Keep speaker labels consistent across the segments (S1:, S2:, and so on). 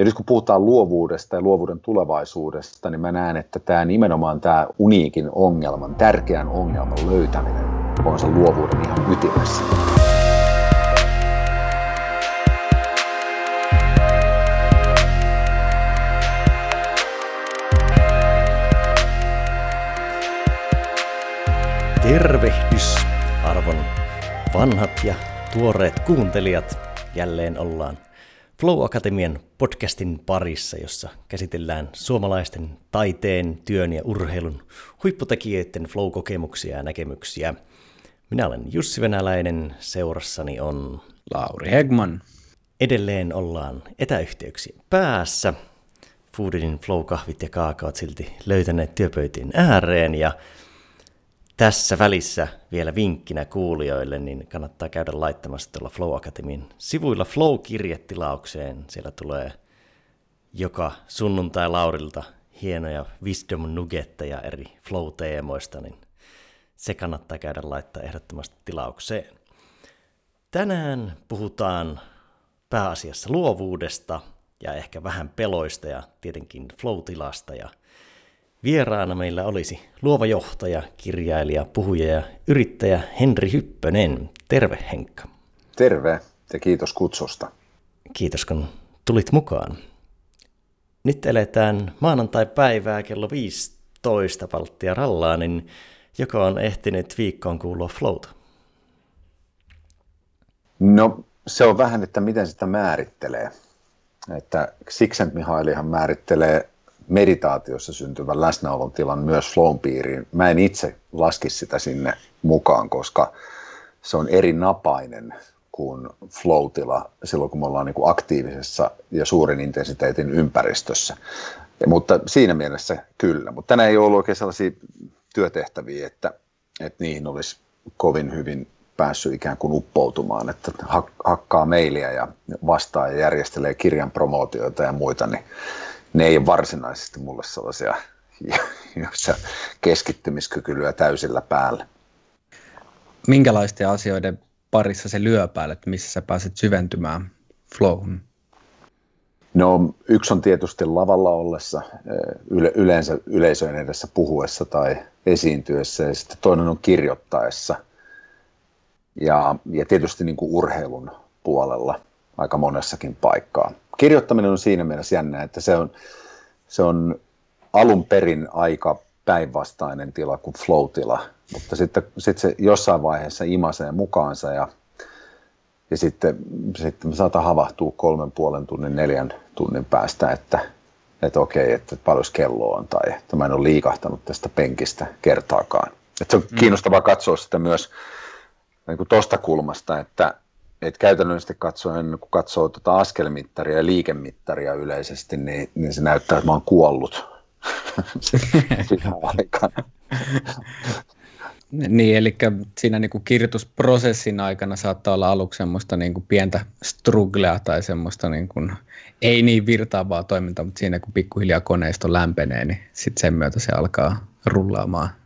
S1: Ja nyt kun puhutaan luovuudesta ja luovuuden tulevaisuudesta, niin mä näen, että tämä nimenomaan tämä uniikin ongelman, tärkeän ongelman löytäminen on se luovuuden ihan ytimessä.
S2: Tervehdys, arvon vanhat ja tuoreet kuuntelijat. Jälleen ollaan Flow Akatemian podcastin parissa, jossa käsitellään suomalaisten taiteen, työn ja urheilun huipputekijöiden flow-kokemuksia ja näkemyksiä. Minä olen Jussi Venäläinen, seurassani on
S3: Lauri Hegman.
S2: Edelleen ollaan etäyhteyksien päässä. Foodinin flow-kahvit ja kaakaot silti löytäneet työpöytien ääreen ja tässä välissä vielä vinkkinä kuulijoille, niin kannattaa käydä laittamassa tuolla Flow Academyn sivuilla Flow-kirjetilaukseen. Siellä tulee joka sunnuntai Laurilta hienoja wisdom nuggetteja eri flow-teemoista, niin se kannattaa käydä laittaa ehdottomasti tilaukseen. Tänään puhutaan pääasiassa luovuudesta ja ehkä vähän peloista ja tietenkin flow-tilasta ja Vieraana meillä olisi luova johtaja, kirjailija, puhuja ja yrittäjä Henri Hyppönen. Terve Henkka.
S1: Terve ja kiitos kutsusta.
S2: Kiitos kun tulit mukaan. Nyt eletään maanantai-päivää kello 15 palttia rallaa, niin joka on ehtinyt viikkoon kuulua flowta?
S1: No se on vähän, että miten sitä määrittelee. Että Sixent Mihailihan määrittelee meditaatiossa syntyvän läsnäolon tilan myös flown piiriin. Mä en itse laskisi sitä sinne mukaan, koska se on eri napainen kuin flow-tila silloin, kun me ollaan niin aktiivisessa ja suuren intensiteetin ympäristössä. Ja, mutta siinä mielessä kyllä. Mutta tänään ei ollut oikein sellaisia työtehtäviä, että, että niihin olisi kovin hyvin päässyt ikään kuin uppoutumaan, että hakkaa mailia ja vastaa ja järjestelee kirjan promootioita ja muita, niin ne ei ole varsinaisesti mulle sellaisia, joissa keskittymiskyky lyö täysillä päällä.
S3: Minkälaisten asioiden parissa se lyö päälle, että missä sä pääset syventymään flowhun?
S1: No yksi on tietysti lavalla ollessa, yle, yleensä yleisöjen edessä puhuessa tai esiintyessä ja sitten toinen on kirjoittaessa ja, ja tietysti niin kuin urheilun puolella aika monessakin paikkaa kirjoittaminen on siinä mielessä jännä, että se on, se on alun perin aika päinvastainen tila kuin flow-tila, mutta sitten, sitten se jossain vaiheessa imasee mukaansa ja, ja sitten, sitten me saattaa havahtua kolmen puolen tunnin, neljän tunnin päästä, että, että okei, että paljon kello on tai että mä en ole liikahtanut tästä penkistä kertaakaan. Että se on mm. kiinnostavaa katsoa sitä myös niin tuosta kulmasta, että, et käytännöllisesti katsoen, kun katsoo tuota askelmittaria ja liikemittaria yleisesti, niin, niin se näyttää, että mä oon kuollut aikana.
S3: Niin, eli siinä niin kuin kirjoitusprosessin aikana saattaa olla aluksi semmoista niin kuin pientä strugglea tai semmoista niin kuin, ei niin virtaavaa toimintaa, mutta siinä kun pikkuhiljaa koneisto lämpenee, niin sitten sen myötä se alkaa rullaamaan.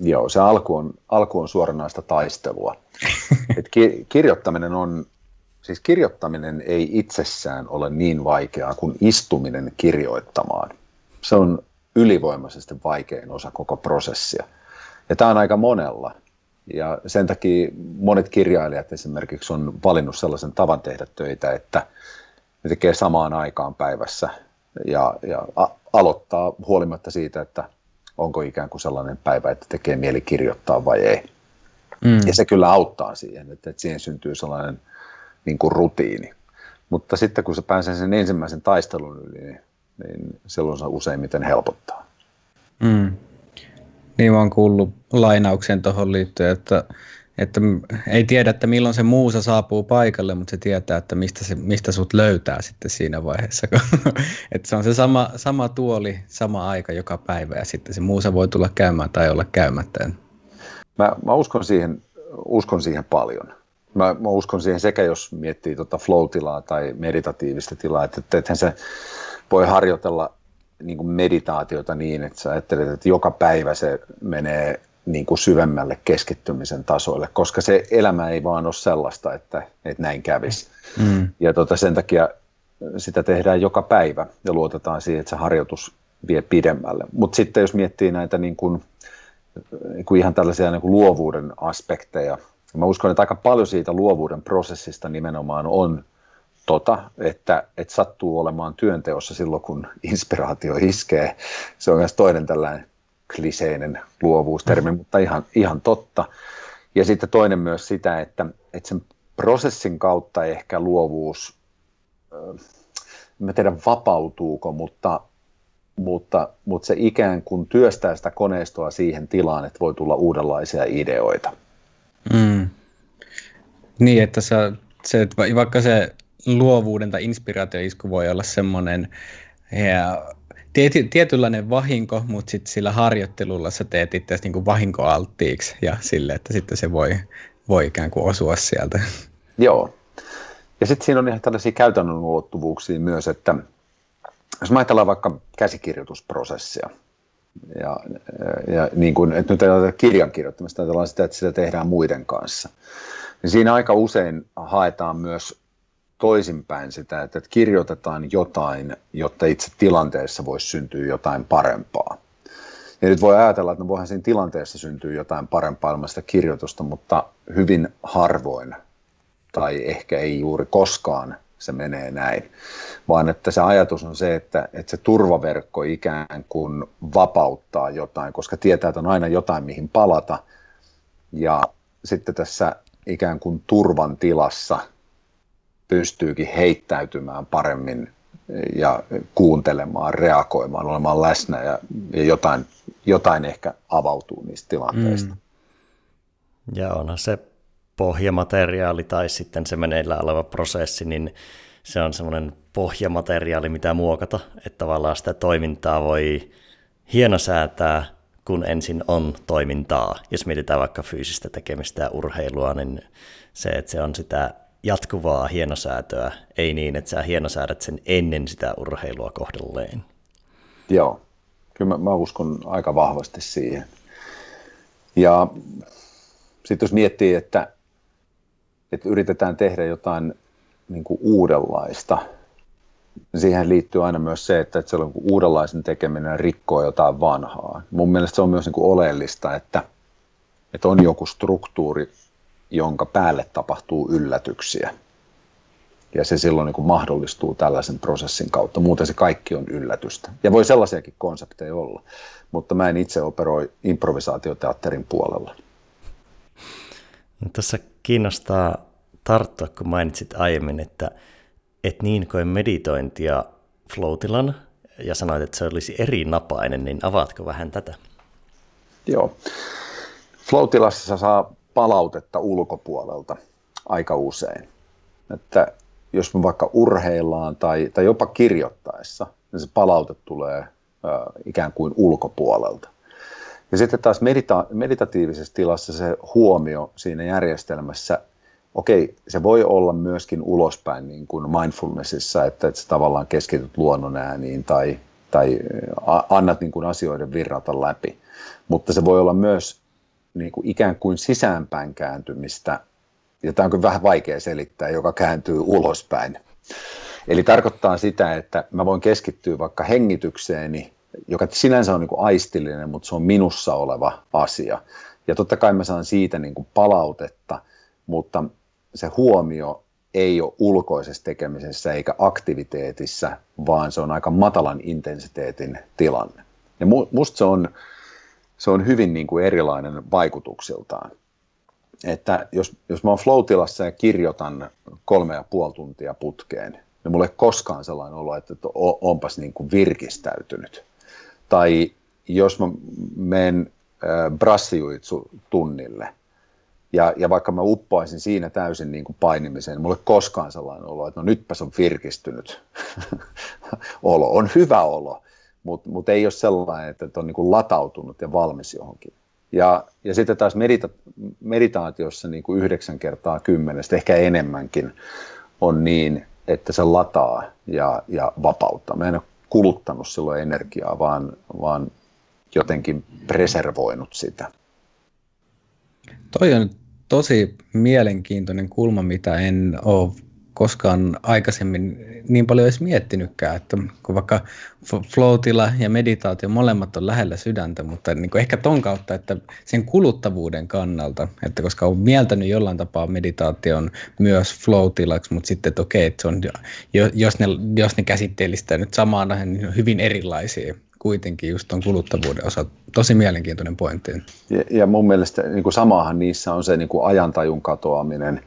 S1: Joo, se alku on, alku on suoranaista taistelua. Et ki, kirjoittaminen on, siis kirjoittaminen ei itsessään ole niin vaikeaa kuin istuminen kirjoittamaan. Se on ylivoimaisesti vaikein osa koko prosessia. Ja tämä on aika monella. Ja sen takia monet kirjailijat esimerkiksi on valinnut sellaisen tavan tehdä töitä, että ne tekee samaan aikaan päivässä ja, ja a- aloittaa huolimatta siitä, että onko ikään kuin sellainen päivä, että tekee mieli kirjoittaa vai ei. Mm. Ja se kyllä auttaa siihen, että, että siihen syntyy sellainen niin kuin rutiini. Mutta sitten kun se pääsee sen ensimmäisen taistelun yli, niin, niin silloin se useimmiten helpottaa.
S3: Mm. Niin mä oon kuullut lainauksen tuohon liittyen, että, että ei tiedä, että milloin se muusa saapuu paikalle, mutta se tietää, että mistä, se, mistä sut löytää sitten siinä vaiheessa. että se on se sama, sama tuoli, sama aika joka päivä ja sitten se muusa voi tulla käymään tai olla käymättä.
S1: Mä, mä uskon, siihen, uskon siihen paljon. Mä, mä uskon siihen sekä, jos miettii tota flow-tilaa tai meditatiivista tilaa, että, että ethän se voi harjoitella niin kuin meditaatiota niin, että sä ajattelet, että joka päivä se menee niin kuin syvemmälle keskittymisen tasoille, koska se elämä ei vaan ole sellaista, että, että näin kävisi. Mm. Ja tota, sen takia sitä tehdään joka päivä ja luotetaan siihen, että se harjoitus vie pidemmälle. Mutta sitten jos miettii näitä niin kuin, niin kuin ihan tällaisia niin kuin luovuuden aspekteja, mä uskon, että aika paljon siitä luovuuden prosessista nimenomaan on tota, että, että sattuu olemaan työnteossa silloin, kun inspiraatio iskee. Se on myös toinen tällainen kliseinen luovuustermi, mutta ihan, ihan totta. Ja sitten toinen myös sitä, että, että sen prosessin kautta ehkä luovuus, mä tiedä vapautuuko, mutta, mutta, mutta se ikään kuin työstää sitä koneistoa siihen tilaan, että voi tulla uudenlaisia ideoita. Mm.
S3: Niin, että sä, se, että vaikka se luovuuden tai inspiraatioisku voi olla semmoinen ja tiety, tietynlainen vahinko, mutta sitten sillä harjoittelulla sä teet itse niin vahinkoalttiiksi ja sille, että sitten se voi, voi ikään kuin osua sieltä.
S1: Joo. Ja sitten siinä on ihan tällaisia käytännön ulottuvuuksia myös, että jos mä ajatellaan vaikka käsikirjoitusprosessia, ja, ja niin kuin, että nyt ajatellaan kirjan kirjoittamista, ajatellaan sitä, että sitä tehdään muiden kanssa, niin siinä aika usein haetaan myös toisinpäin sitä, että kirjoitetaan jotain, jotta itse tilanteessa voisi syntyä jotain parempaa. Ja nyt voi ajatella, että no voihan siinä tilanteessa syntyy jotain parempaa ilman sitä kirjoitusta, mutta hyvin harvoin tai ehkä ei juuri koskaan se menee näin, vaan että se ajatus on se, että, että se turvaverkko ikään kuin vapauttaa jotain, koska tietää, että on aina jotain, mihin palata. Ja sitten tässä ikään kuin turvan tilassa pystyykin heittäytymään paremmin ja kuuntelemaan, reagoimaan, olemaan läsnä ja, ja jotain, jotain ehkä avautuu niistä tilanteista. Mm.
S2: Ja onhan se pohjamateriaali tai sitten se meneillään oleva prosessi, niin se on semmoinen pohjamateriaali, mitä muokata, että tavallaan sitä toimintaa voi hienosäätää, kun ensin on toimintaa. Jos mietitään vaikka fyysistä tekemistä ja urheilua, niin se, että se on sitä jatkuvaa hienosäätöä, ei niin, että sä hienosäädät sen ennen sitä urheilua kohdelleen.
S1: Joo, kyllä mä, mä uskon aika vahvasti siihen. Ja sitten jos miettii, että, että yritetään tehdä jotain niin kuin uudenlaista, niin siihen liittyy aina myös se, että, että se on uudenlaisen tekeminen rikkoo jotain vanhaa. Mun mielestä se on myös niin kuin oleellista, että, että on joku struktuuri, jonka päälle tapahtuu yllätyksiä. Ja se silloin niin kuin mahdollistuu tällaisen prosessin kautta. Muuten se kaikki on yllätystä. Ja voi sellaisiakin konsepteja olla. Mutta mä en itse operoi improvisaatioteatterin puolella.
S2: No, tässä kiinnostaa tarttua, kun mainitsit aiemmin, että et niin koen meditointia floatilan ja sanoit, että se olisi eri napainen, niin avaatko vähän tätä?
S1: Joo. Floatilassa saa palautetta ulkopuolelta aika usein. Että jos me vaikka urheillaan tai, tai jopa kirjoittaessa, niin se palaute tulee äh, ikään kuin ulkopuolelta. Ja sitten taas medita- meditatiivisessa tilassa se huomio siinä järjestelmässä, okei, se voi olla myöskin ulospäin niin kuin mindfulnessissa, että, että sä tavallaan keskityt luonnon ääniin tai, tai annat niin kuin asioiden virrata läpi. Mutta se voi olla myös niin kuin ikään kuin sisäänpäin kääntymistä, ja tämä on vähän vaikea selittää, joka kääntyy ulospäin. Eli tarkoittaa sitä, että mä voin keskittyä vaikka hengitykseeni, joka sinänsä on niin kuin aistillinen, mutta se on minussa oleva asia. Ja totta kai mä saan siitä niin kuin palautetta, mutta se huomio ei ole ulkoisessa tekemisessä eikä aktiviteetissa, vaan se on aika matalan intensiteetin tilanne. Ja musta se on se on hyvin niin kuin erilainen vaikutuksiltaan. Että jos, jos mä oon flow ja kirjoitan kolme ja puoli tuntia putkeen, niin mulle ei koskaan sellainen olo, että onpas niin kuin virkistäytynyt. Tai jos mä menen brassijuitsu tunnille, ja, ja vaikka mä uppoaisin siinä täysin niin kuin painimiseen, niin mulle koskaan sellainen olo, että no nytpäs on virkistynyt olo. On hyvä olo, mutta mut ei ole sellainen, että on niin kuin latautunut ja valmis johonkin. Ja, ja sitten taas medita- meditaatiossa niin kuin yhdeksän kertaa kymmenestä, ehkä enemmänkin, on niin, että se lataa ja, ja vapauttaa. Mä en ole kuluttanut silloin energiaa, vaan, vaan jotenkin preservoinut sitä.
S3: Toi on tosi mielenkiintoinen kulma, mitä en ole koskaan aikaisemmin niin paljon edes miettinytkään, että kun vaikka flow ja meditaatio molemmat on lähellä sydäntä, mutta niin kuin ehkä ton kautta, että sen kuluttavuuden kannalta, että koska on mieltänyt jollain tapaa meditaation myös flow mutta sitten että okei, että se on, jos ne, jos ne käsitteellistä nyt samaan niin hyvin erilaisia kuitenkin just tuon kuluttavuuden osa tosi mielenkiintoinen pointti.
S1: Ja, ja mun mielestä niin kuin samahan niissä on se niin kuin ajantajun katoaminen,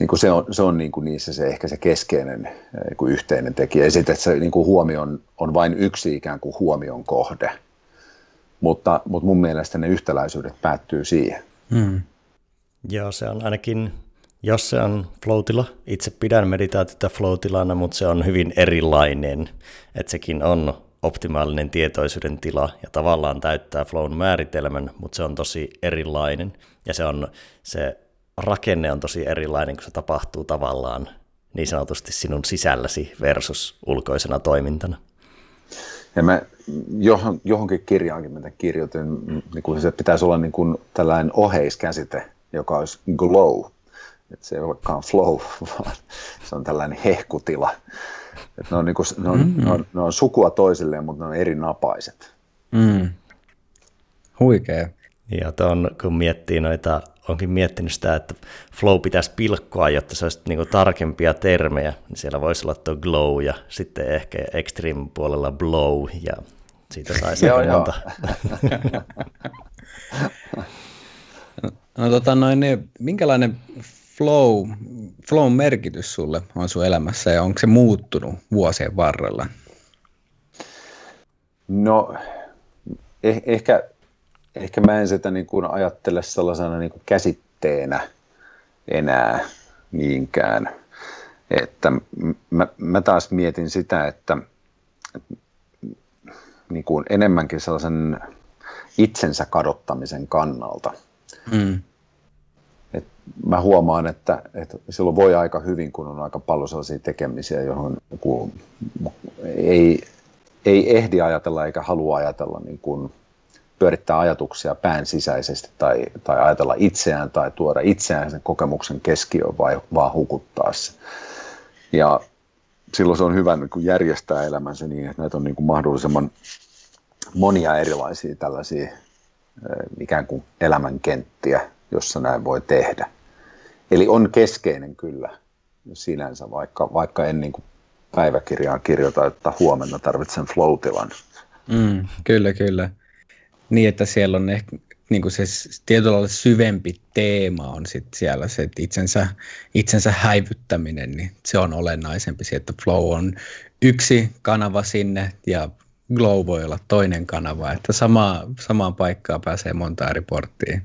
S1: niin kuin se on, se on niin kuin niissä se ehkä se keskeinen niin kuin yhteinen tekijä. Ja sitten, että se niin kuin huomio on, on vain yksi ikään kuin huomion kohde. Mutta, mutta mun mielestä ne yhtäläisyydet päättyy siihen. Hmm.
S2: Joo, se on ainakin, jos se on floatila, itse pidän meditaatiota floatilana, mutta se on hyvin erilainen, että sekin on optimaalinen tietoisuuden tila ja tavallaan täyttää flown määritelmän, mutta se on tosi erilainen ja se, on, se rakenne on tosi erilainen, kun se tapahtuu tavallaan niin sanotusti sinun sisälläsi versus ulkoisena toimintana.
S1: Ja mä johon, johonkin kirjaankin mitä kirjoitin, niin kuin se pitäisi olla niin kuin tällainen oheiskäsite, joka olisi glow. Että se ei olekaan flow, vaan se on tällainen hehkutila. Et ne, on niinku, ne, on, mm-hmm. ne, on, ne on sukua toisilleen, mutta ne on eri napaiset. Mm.
S3: Huikea.
S2: Ja ton, kun miettii noita, onkin miettinyt sitä, että flow pitäisi pilkkoa, jotta se olisi niinku tarkempia termejä, niin siellä voisi olla tuo glow ja sitten ehkä extreme puolella blow ja siitä saisi monta.
S3: no tota noin, niin minkälainen flow, flow merkitys sulle on sun elämässä ja onko se muuttunut vuosien varrella?
S1: No eh, ehkä, ehkä mä en sitä niin kuin ajattele sellaisena niin kuin käsitteenä enää niinkään. Että mä, mä taas mietin sitä, että, niin kuin enemmänkin sellaisen itsensä kadottamisen kannalta. Mm mä huomaan, että, että silloin voi aika hyvin, kun on aika paljon sellaisia tekemisiä, johon kun ei, ei ehdi ajatella eikä halua ajatella niin kuin pyörittää ajatuksia pään sisäisesti tai, tai ajatella itseään tai tuoda itseään sen kokemuksen keskiöön vai vaan hukuttaa se. Ja silloin se on hyvä niin kuin järjestää elämänsä niin, että näitä on niin kuin mahdollisimman monia erilaisia tällaisia ikään kuin elämänkenttiä, jossa näin voi tehdä. Eli on keskeinen kyllä sinänsä, vaikka, vaikka en niin kuin päiväkirjaan kirjoita, että huomenna tarvitsen floatilan.
S3: Mm, kyllä, kyllä. Niin, että siellä on ehkä niin kuin se tietyllä lailla syvempi teema on sit siellä se, että itsensä, itsensä häivyttäminen, niin se on olennaisempi se, että flow on yksi kanava sinne ja glow voi olla toinen kanava, että sama, samaan paikkaan pääsee monta eri porttia.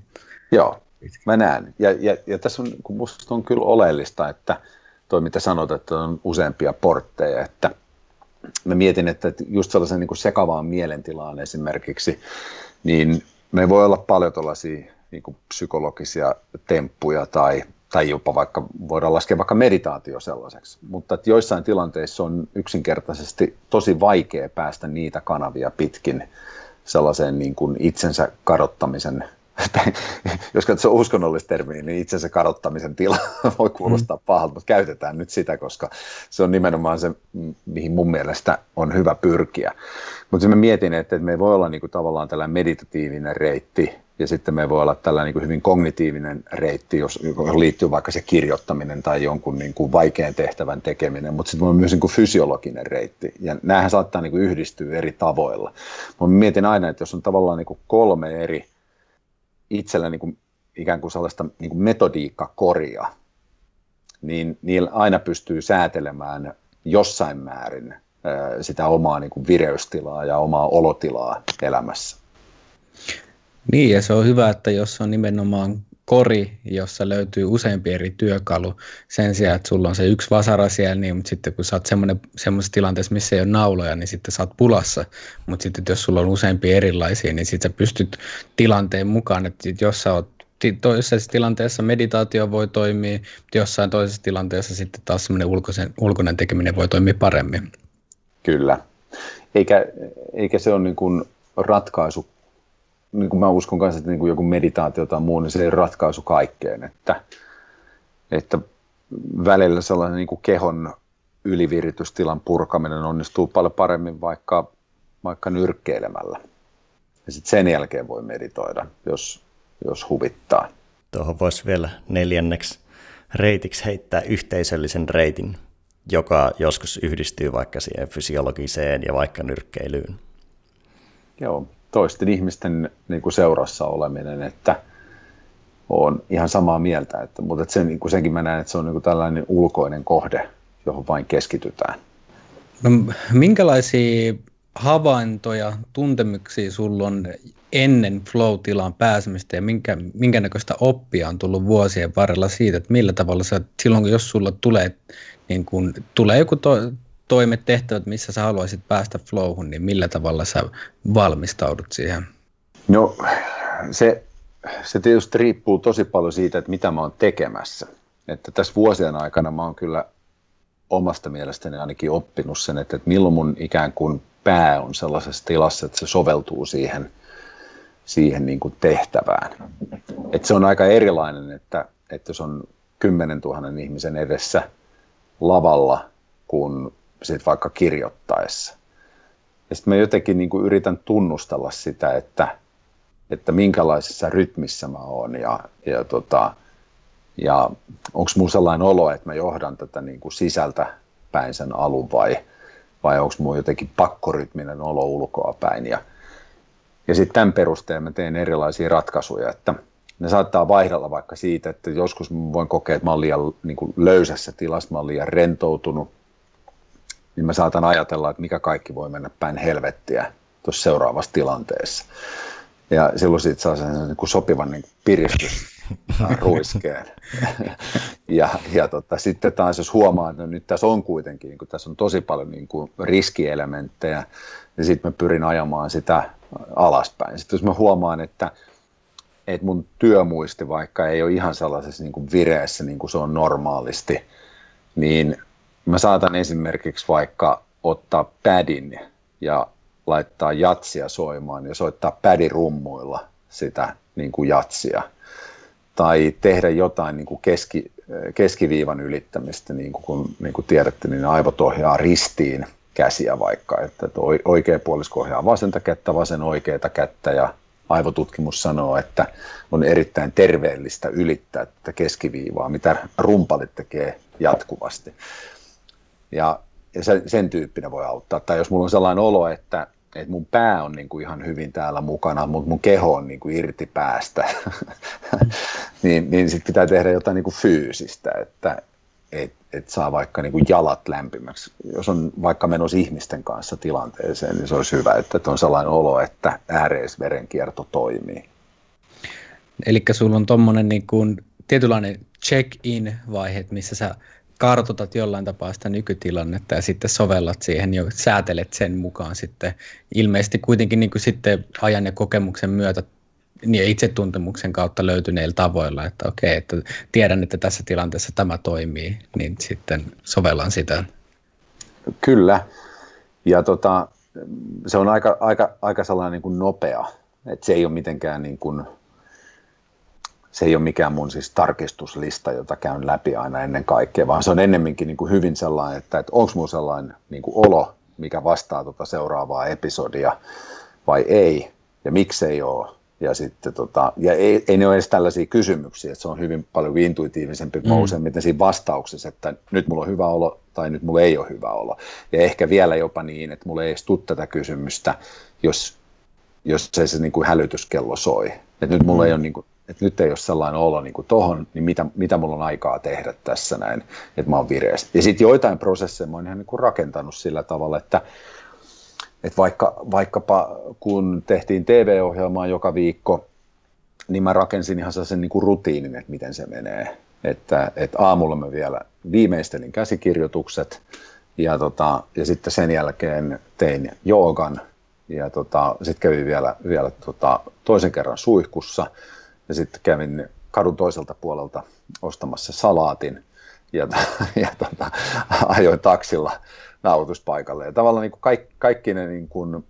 S1: Joo, Mä näen. Ja, ja, ja tässä on, kun musta on kyllä oleellista, että toi mitä sanot, että on useampia portteja, että mä mietin, että just sellaisen niin kuin sekavaan mielentilaan esimerkiksi, niin me voi olla paljon tällaisia niin psykologisia temppuja tai, tai jopa vaikka voidaan laskea vaikka meditaatio sellaiseksi, mutta että joissain tilanteissa on yksinkertaisesti tosi vaikea päästä niitä kanavia pitkin sellaiseen niin kuin itsensä kadottamisen jos katsoo uskonnollista termiä, niin itsensä kadottamisen tila voi kuulostaa mm. pahalta, mutta käytetään nyt sitä, koska se on nimenomaan se, mihin mun mielestä on hyvä pyrkiä. Mutta mä mietin, että me voi olla niinku tavallaan tällainen meditatiivinen reitti, ja sitten me voi olla tällainen niinku hyvin kognitiivinen reitti, jos liittyy vaikka se kirjoittaminen tai jonkun niinku vaikean tehtävän tekeminen, mutta sitten on myös niinku fysiologinen reitti, ja näähän saattaa niinku yhdistyä eri tavoilla. Mä mietin aina, että jos on tavallaan niinku kolme eri itsellä niin kuin, ikään kuin sellaista niin kuin metodiikkakoria, niin niillä aina pystyy säätelemään jossain määrin sitä omaa niin kuin vireystilaa ja omaa olotilaa elämässä.
S3: Niin, ja se on hyvä, että jos on nimenomaan kori, jossa löytyy useampi eri työkalu sen sijaan, että sulla on se yksi vasara siellä, niin, mutta sitten kun sä oot semmoisessa tilanteessa, missä ei ole nauloja, niin sitten sä oot pulassa. Mutta sitten jos sulla on useampi erilaisia, niin sitten sä pystyt tilanteen mukaan, että jos sä oot toisessa tilanteessa meditaatio voi toimia, jossain toisessa tilanteessa sitten taas semmoinen ulkoisen, ulkoinen tekeminen voi toimia paremmin.
S1: Kyllä. Eikä, eikä se ole niin kuin ratkaisu niin kuin mä uskon kanssa, että niin kuin joku meditaatio tai muu, niin se ei ratkaisu kaikkeen. Että, että välillä sellainen niin kuin kehon yliviritystilan purkaminen onnistuu paljon paremmin vaikka, vaikka nyrkkeilemällä. Ja sitten sen jälkeen voi meditoida, jos, jos huvittaa.
S2: Tuohon voisi vielä neljänneksi reitiksi heittää yhteisöllisen reitin, joka joskus yhdistyy vaikka siihen fysiologiseen ja vaikka nyrkkeilyyn.
S1: Joo, toisten ihmisten niin kuin seurassa oleminen, että on ihan samaa mieltä, että, mutta että sen, niin kuin senkin mä näen, että se on niin kuin tällainen ulkoinen kohde, johon vain keskitytään.
S3: No, minkälaisia havaintoja, tuntemuksia sulla on ennen flow-tilaan pääsemistä ja minkä, minkä näköistä oppia on tullut vuosien varrella siitä, että millä tavalla sä, silloin jos sulla tulee, niin kun, tulee joku to, toimet, tehtävät, missä sä haluaisit päästä flowhun, niin millä tavalla sä valmistaudut siihen?
S1: No se, se tietysti riippuu tosi paljon siitä, että mitä mä oon tekemässä. Että tässä vuosien aikana mä oon kyllä omasta mielestäni ainakin oppinut sen, että, että milloin mun ikään kuin pää on sellaisessa tilassa, että se soveltuu siihen, siihen niin kuin tehtävään. Että se on aika erilainen, että, että jos on 10 000 ihmisen edessä lavalla kuin sit vaikka kirjoittaessa. Ja sitten mä jotenkin niin yritän tunnustella sitä, että, että minkälaisessa rytmissä mä oon ja, ja, tota, ja onko mulla sellainen olo, että mä johdan tätä niin sisältä päin sen alun vai, vai onko mulla jotenkin pakkorytminen olo ulkoa päin. Ja, ja sitten tämän perusteella mä teen erilaisia ratkaisuja, että ne saattaa vaihdella vaikka siitä, että joskus mä voin kokea, että mä oon liian niin löysässä tilassa, mä oon liian rentoutunut, niin mä saatan ajatella, että mikä kaikki voi mennä päin helvettiä tuossa seuraavassa tilanteessa. Ja silloin siitä saa sen niin kuin sopivan niin piristys ruiskeen. ja ja tota, sitten taas jos huomaa, että no nyt tässä on kuitenkin, niin kun tässä on tosi paljon niin kuin riskielementtejä, niin sitten mä pyrin ajamaan sitä alaspäin. Sitten jos mä huomaan, että, että mun työmuisti vaikka ei ole ihan sellaisessa niin kuin vireessä niin kuin se on normaalisti, niin mä saatan esimerkiksi vaikka ottaa pädin ja laittaa jatsia soimaan ja soittaa pädirummuilla sitä niin kuin jatsia. Tai tehdä jotain niin kuin keski, keskiviivan ylittämistä, niin kuin, niin kuin tiedätte, niin aivot ohjaa ristiin käsiä vaikka, että oikea puolisko ohjaa vasenta kättä, vasen oikeata kättä ja aivotutkimus sanoo, että on erittäin terveellistä ylittää tätä keskiviivaa, mitä rumpalit tekee jatkuvasti. Ja, ja sen, sen tyyppinen voi auttaa. Tai jos mulla on sellainen olo, että, että mun pää on niin kuin ihan hyvin täällä mukana, mutta mun keho on niin kuin irti päästä, niin, niin sitten pitää tehdä jotain niin kuin fyysistä, että et, et saa vaikka niin kuin jalat lämpimäksi. Jos on vaikka menossa ihmisten kanssa tilanteeseen, niin se olisi hyvä, että on sellainen olo, että ääreisverenkierto toimii.
S3: Eli sulla on tuommoinen niin kuin tietynlainen check-in-vaihe, missä sä kartoitat jollain tapaa sitä nykytilannetta ja sitten sovellat siihen ja säätelet sen mukaan sitten ilmeisesti kuitenkin niin kuin sitten ajan ja kokemuksen myötä niin itsetuntemuksen kautta löytyneillä tavoilla, että okei, että tiedän, että tässä tilanteessa tämä toimii, niin sitten sovellan sitä.
S1: Kyllä, ja tota, se on aika, aika, aika sellainen niin kuin nopea, että se ei ole mitenkään niin kuin, se ei ole mikään mun siis tarkistuslista, jota käyn läpi aina ennen kaikkea, vaan se on ennemminkin niin kuin hyvin sellainen, että, että onko mun sellainen niin kuin olo, mikä vastaa tuota seuraavaa episodia vai ei, ja miksei ole. Ja, sitten, tota, ja ei, ei ne ole edes tällaisia kysymyksiä, että se on hyvin paljon intuitiivisempi mm. useimmiten siinä vastauksessa, että nyt mulla on hyvä olo tai nyt mulla ei ole hyvä olo. Ja ehkä vielä jopa niin, että mulla ei edes tule tätä kysymystä, jos, jos se, se niin kuin hälytyskello soi. Että nyt mulla mm. ei ole niin kuin, että nyt ei ole sellainen olo niin kuin tohon, niin mitä, mitä mulla on aikaa tehdä tässä näin, että mä oon vireessä. Ja sitten joitain prosesseja mä oon ihan niin kuin rakentanut sillä tavalla, että, että vaikka, vaikkapa kun tehtiin TV-ohjelmaa joka viikko, niin mä rakensin ihan sellaisen niin kuin rutiinin, että miten se menee. Että, että aamulla mä vielä viimeistelin käsikirjoitukset ja, tota, ja sitten sen jälkeen tein joogan ja tota, sitten kävin vielä, vielä tota, toisen kerran suihkussa – sitten kävin kadun toiselta puolelta ostamassa salaatin ja, ja tota, ajoin taksilla nauhoituspaikalle. Ja tavallaan niin kuin kaikki, kaikki ne niin kuin,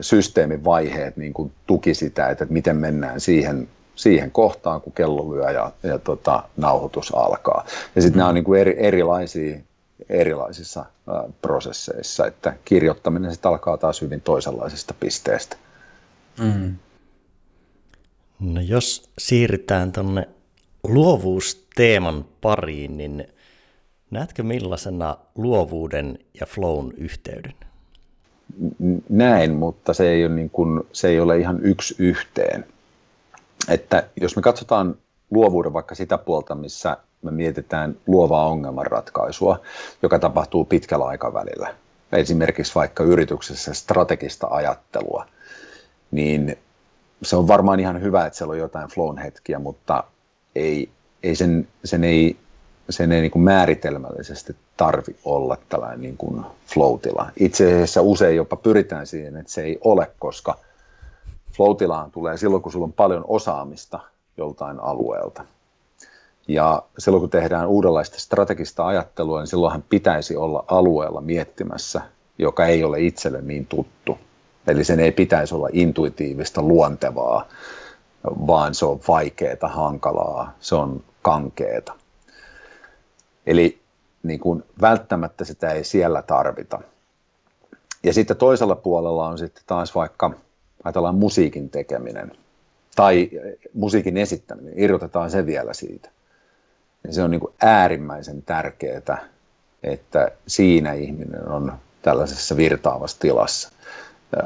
S1: systeemin vaiheet niin kuin tuki sitä, että miten mennään siihen siihen kohtaan, kun kello lyö ja, ja tota, nauhoitus alkaa. Ja sitten mm. nämä on niin kuin eri, erilaisia erilaisissa ä, prosesseissa, että kirjoittaminen sitten alkaa taas hyvin toisenlaisesta pisteestä. Mm.
S2: No jos siirrytään tuonne luovuusteeman pariin, niin näetkö millaisena luovuuden ja flown yhteyden?
S1: Näin, mutta se ei ole, niin kuin, se ei ole ihan yksi yhteen. Että jos me katsotaan luovuuden vaikka sitä puolta, missä me mietitään luovaa ongelmanratkaisua, joka tapahtuu pitkällä aikavälillä, esimerkiksi vaikka yrityksessä strategista ajattelua, niin se on varmaan ihan hyvä, että siellä on jotain flown hetkiä, mutta ei, ei sen, sen ei, sen ei niin kuin määritelmällisesti tarvi olla tällainen niin kuin flow-tila. Itse asiassa usein jopa pyritään siihen, että se ei ole, koska flow-tilaan tulee silloin, kun sulla on paljon osaamista joltain alueelta. Ja silloin kun tehdään uudenlaista strategista ajattelua, niin silloinhan pitäisi olla alueella miettimässä, joka ei ole itselle niin tuttu. Eli sen ei pitäisi olla intuitiivista, luontevaa, vaan se on vaikeaa, hankalaa, se on kankeeta. Eli niin kuin välttämättä sitä ei siellä tarvita. Ja sitten toisella puolella on sitten taas vaikka, ajatellaan musiikin tekeminen tai musiikin esittäminen, irrotetaan se vielä siitä niin se on niin kuin äärimmäisen tärkeää, että siinä ihminen on tällaisessa virtaavassa tilassa.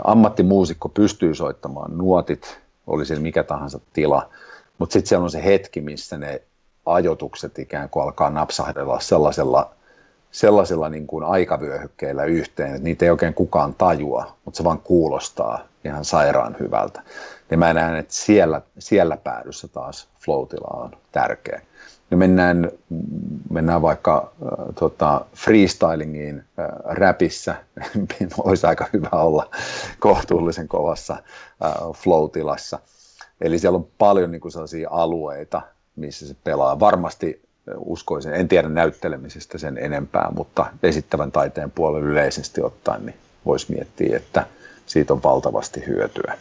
S1: Ammattimuusikko pystyy soittamaan nuotit, oli siellä mikä tahansa tila, mutta sitten siellä on se hetki, missä ne ajotukset ikään kuin alkaa napsahdella sellaisella, sellaisella niin kuin aikavyöhykkeillä yhteen, että niitä ei oikein kukaan tajua, mutta se vaan kuulostaa ihan sairaan hyvältä. Ja mä näen, että siellä, siellä päädyssä taas flow on tärkeä ja mennään, mennään vaikka äh, tota, freestylingiin äh, räpissä, olisi aika hyvä olla kohtuullisen kovassa äh, flow-tilassa. Eli siellä on paljon niin kuin sellaisia alueita, missä se pelaa. Varmasti äh, uskoisin, en tiedä näyttelemisestä sen enempää, mutta esittävän taiteen puolella yleisesti ottaen niin voisi miettiä, että siitä on valtavasti hyötyä.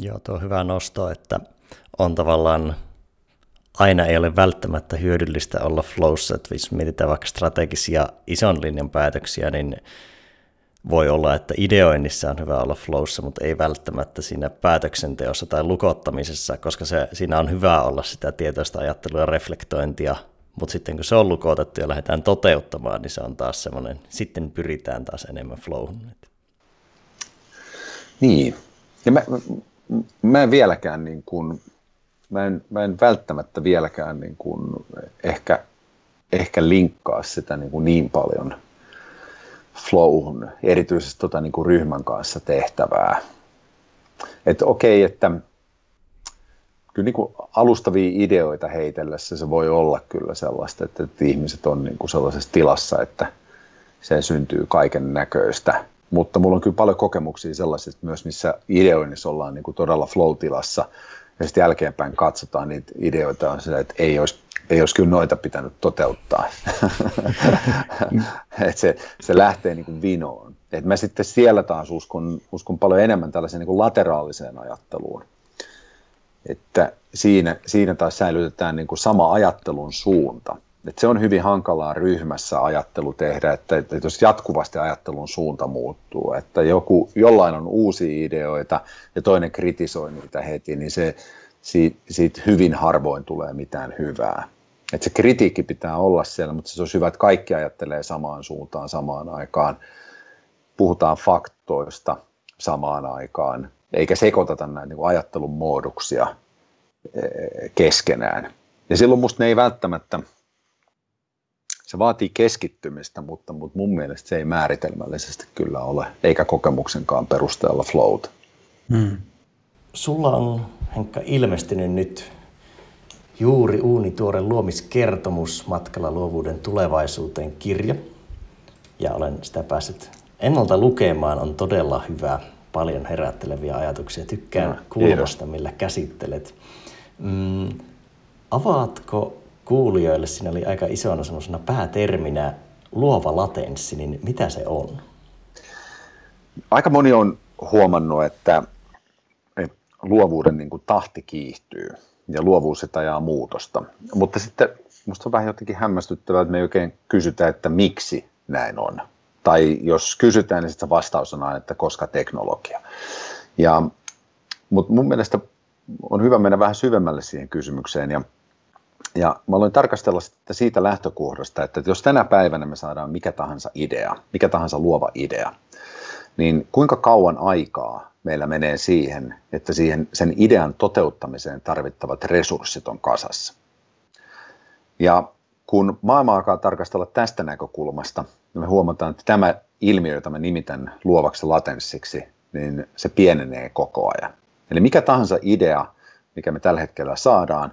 S2: Joo, tuo on hyvä nosto, että on tavallaan aina ei ole välttämättä hyödyllistä olla flowssa, että jos mietitään vaikka strategisia ison linjan päätöksiä, niin voi olla, että ideoinnissa on hyvä olla flowssa, mutta ei välttämättä siinä päätöksenteossa tai lukottamisessa, koska se, siinä on hyvä olla sitä tietoista ajattelua ja reflektointia, mutta sitten kun se on lukotettu ja lähdetään toteuttamaan, niin se on taas semmoinen, sitten pyritään taas enemmän flowhun.
S1: Niin, ja mä, mä en vieläkään niin kuin mä en, mä en välttämättä vieläkään niin kuin ehkä, ehkä linkkaa sitä niin, kuin niin paljon flowhun, erityisesti tota niin kuin ryhmän kanssa tehtävää. Että okei, että kyllä niin kuin alustavia ideoita heitellessä se voi olla kyllä sellaista, että, että ihmiset on niin kuin sellaisessa tilassa, että se syntyy kaiken näköistä. Mutta mulla on kyllä paljon kokemuksia sellaisista myös, missä ideoinnissa ollaan niin kuin todella flow-tilassa, ja sitten jälkeenpäin katsotaan niitä ideoita, on se, että ei olisi, ei olisi kyllä noita pitänyt toteuttaa. että se, se lähtee niin kuin vinoon. Et mä sitten siellä taas uskon, uskon paljon enemmän tällaiseen niin kuin lateraaliseen ajatteluun. Että siinä, siinä taas säilytetään niin kuin sama ajattelun suunta. Et se on hyvin hankalaa ryhmässä ajattelu tehdä, että, että jos jatkuvasti ajattelun suunta muuttuu, että joku, jollain on uusia ideoita ja toinen kritisoi niitä heti, niin se, siitä, siitä hyvin harvoin tulee mitään hyvää. Et se kritiikki pitää olla siellä, mutta se olisi hyvä, että kaikki ajattelee samaan suuntaan samaan aikaan. Puhutaan faktoista samaan aikaan, eikä sekoiteta näitä niin ajattelun muodoksia eh, keskenään. Ja silloin musta ne ei välttämättä – se vaatii keskittymistä, mutta, mutta mun mielestä se ei määritelmällisesti kyllä ole, eikä kokemuksenkaan perusteella float. Hmm.
S2: Sulla on, Henkka, ilmestynyt nyt juuri uunituore luomiskertomus Matkalla luovuuden tulevaisuuteen kirja. Ja olen sitä päässyt ennalta lukemaan, on todella hyvä, paljon herätteleviä ajatuksia. Tykkään no, kulmasta, millä käsittelet. Mm, avaatko kuulijoille siinä oli aika isona semmoisena pääterminä luova latenssi, niin mitä se on?
S1: Aika moni on huomannut, että, että luovuuden niin kuin tahti kiihtyy. ja luovuus sitä ajaa muutosta. Mutta sitten minusta on vähän jotenkin hämmästyttävää, että me ei oikein kysytä, että miksi näin on. Tai jos kysytään, niin sitten vastaus on aina, että koska teknologia. Ja, mutta mun mielestä on hyvä mennä vähän syvemmälle siihen kysymykseen ja ja mä aloin tarkastella sitä siitä lähtökohdasta, että jos tänä päivänä me saadaan mikä tahansa idea, mikä tahansa luova idea, niin kuinka kauan aikaa meillä menee siihen, että siihen sen idean toteuttamiseen tarvittavat resurssit on kasassa. Ja kun maailmaa alkaa tarkastella tästä näkökulmasta, niin me huomataan, että tämä ilmiö, jota mä nimitän luovaksi latenssiksi, niin se pienenee koko ajan. Eli mikä tahansa idea, mikä me tällä hetkellä saadaan,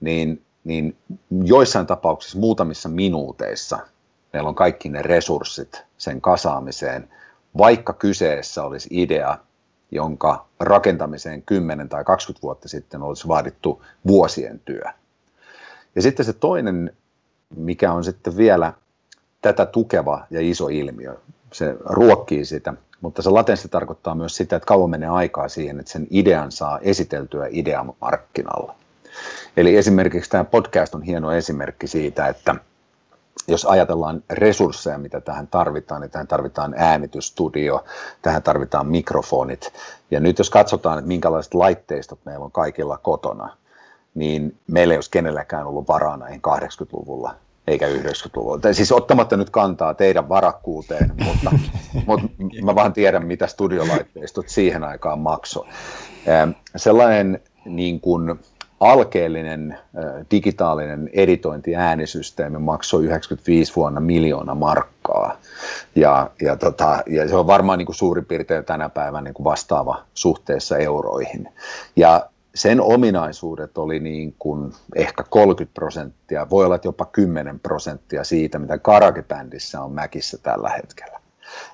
S1: niin, niin joissain tapauksissa muutamissa minuuteissa meillä on kaikki ne resurssit sen kasaamiseen, vaikka kyseessä olisi idea, jonka rakentamiseen 10 tai 20 vuotta sitten olisi vaadittu vuosien työ. Ja sitten se toinen, mikä on sitten vielä tätä tukeva ja iso ilmiö, se ruokkii sitä, mutta se latenssi tarkoittaa myös sitä, että kauan menee aikaa siihen, että sen idean saa esiteltyä idean markkinalla. Eli esimerkiksi tämä podcast on hieno esimerkki siitä, että jos ajatellaan resursseja, mitä tähän tarvitaan, niin tähän tarvitaan äänitystudio, tähän tarvitaan mikrofonit. Ja nyt jos katsotaan, että minkälaiset laitteistot meillä on kaikilla kotona, niin meillä ei olisi kenelläkään ollut varaa näihin 80-luvulla eikä 90-luvulla. Tai siis ottamatta nyt kantaa teidän varakkuuteen, mutta, mutta mä vaan tiedän, mitä studiolaitteistot siihen aikaan maksoi. Sellainen niin kuin, alkeellinen digitaalinen editointi äänisysteemi maksoi 95 vuonna miljoona markkaa. Ja, ja, tota, ja se on varmaan niin kuin suurin piirtein tänä päivänä niin vastaava suhteessa euroihin. Ja sen ominaisuudet oli niin kuin ehkä 30 prosenttia, voi olla jopa 10 prosenttia siitä, mitä karagebändissä on Mäkissä tällä hetkellä.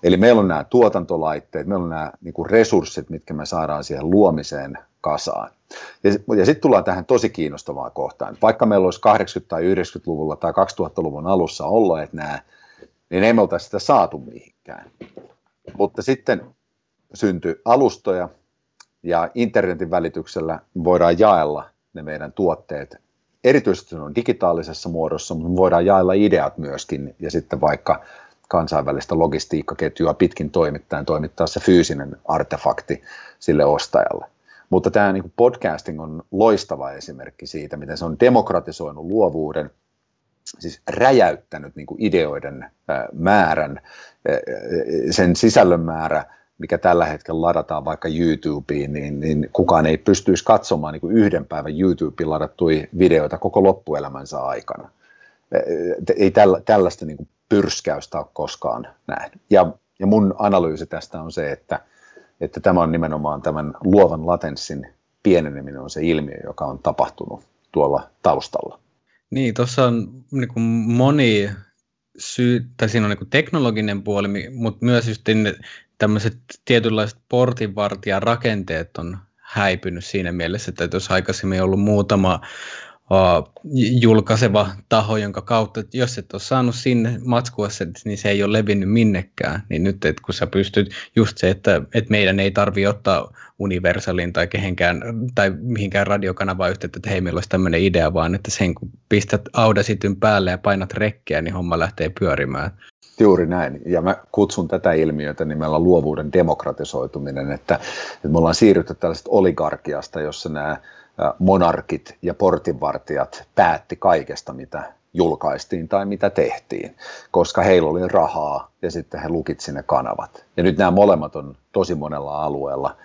S1: Eli meillä on nämä tuotantolaitteet, meillä on nämä niin kuin resurssit, mitkä me saadaan siihen luomiseen kasaan. Ja, ja sitten tullaan tähän tosi kiinnostavaan kohtaan. Vaikka meillä olisi 80- tai 90-luvulla tai 2000-luvun alussa olleet nämä, niin ei me oltaisi sitä saatu mihinkään. Mutta sitten syntyi alustoja, ja internetin välityksellä voidaan jaella ne meidän tuotteet. Erityisesti ne on digitaalisessa muodossa, mutta me voidaan jaella ideat myöskin ja sitten vaikka kansainvälistä logistiikkaketjua pitkin toimittaen toimittaa se fyysinen artefakti sille ostajalle. Mutta tämä niin podcasting on loistava esimerkki siitä, miten se on demokratisoinut luovuuden, siis räjäyttänyt niin ideoiden määrän, sen sisällön määrä, mikä tällä hetkellä ladataan vaikka YouTubeen, niin, niin kukaan ei pystyisi katsomaan niin kuin yhden päivän YouTubeen ladattuja videoita koko loppuelämänsä aikana. Ei tällä, tällaista niin kuin pyrskäystä ole koskaan nähnyt. Ja, ja mun analyysi tästä on se, että, että tämä on nimenomaan tämän luovan latenssin pieneneminen on se ilmiö, joka on tapahtunut tuolla taustalla.
S3: Niin, tuossa on niin kuin moni syy, tai siinä on niin kuin teknologinen puoli, mutta myös just tämmöiset tietynlaiset portinvartijan rakenteet on häipynyt siinä mielessä, että jos aikaisemmin ollut muutama julkaiseva taho, jonka kautta, jos et ole saanut sinne matskua, niin se ei ole levinnyt minnekään. Niin nyt, että kun sä pystyt, just se, että, että meidän ei tarvitse ottaa Universalin tai kehenkään, tai mihinkään radiokanavaan yhteyttä, että hei, meillä olisi tämmöinen idea, vaan että sen kun pistät Audacityn päälle ja painat rekkeä, niin homma lähtee pyörimään.
S1: Juuri näin. Ja mä kutsun tätä ilmiötä nimellä luovuuden demokratisoituminen, että, että me ollaan siirrytty tällaisesta oligarkiasta, jossa nämä monarkit ja portinvartijat päätti kaikesta, mitä julkaistiin tai mitä tehtiin, koska heillä oli rahaa ja sitten he lukitsi ne kanavat. Ja nyt nämä molemmat on tosi monella alueella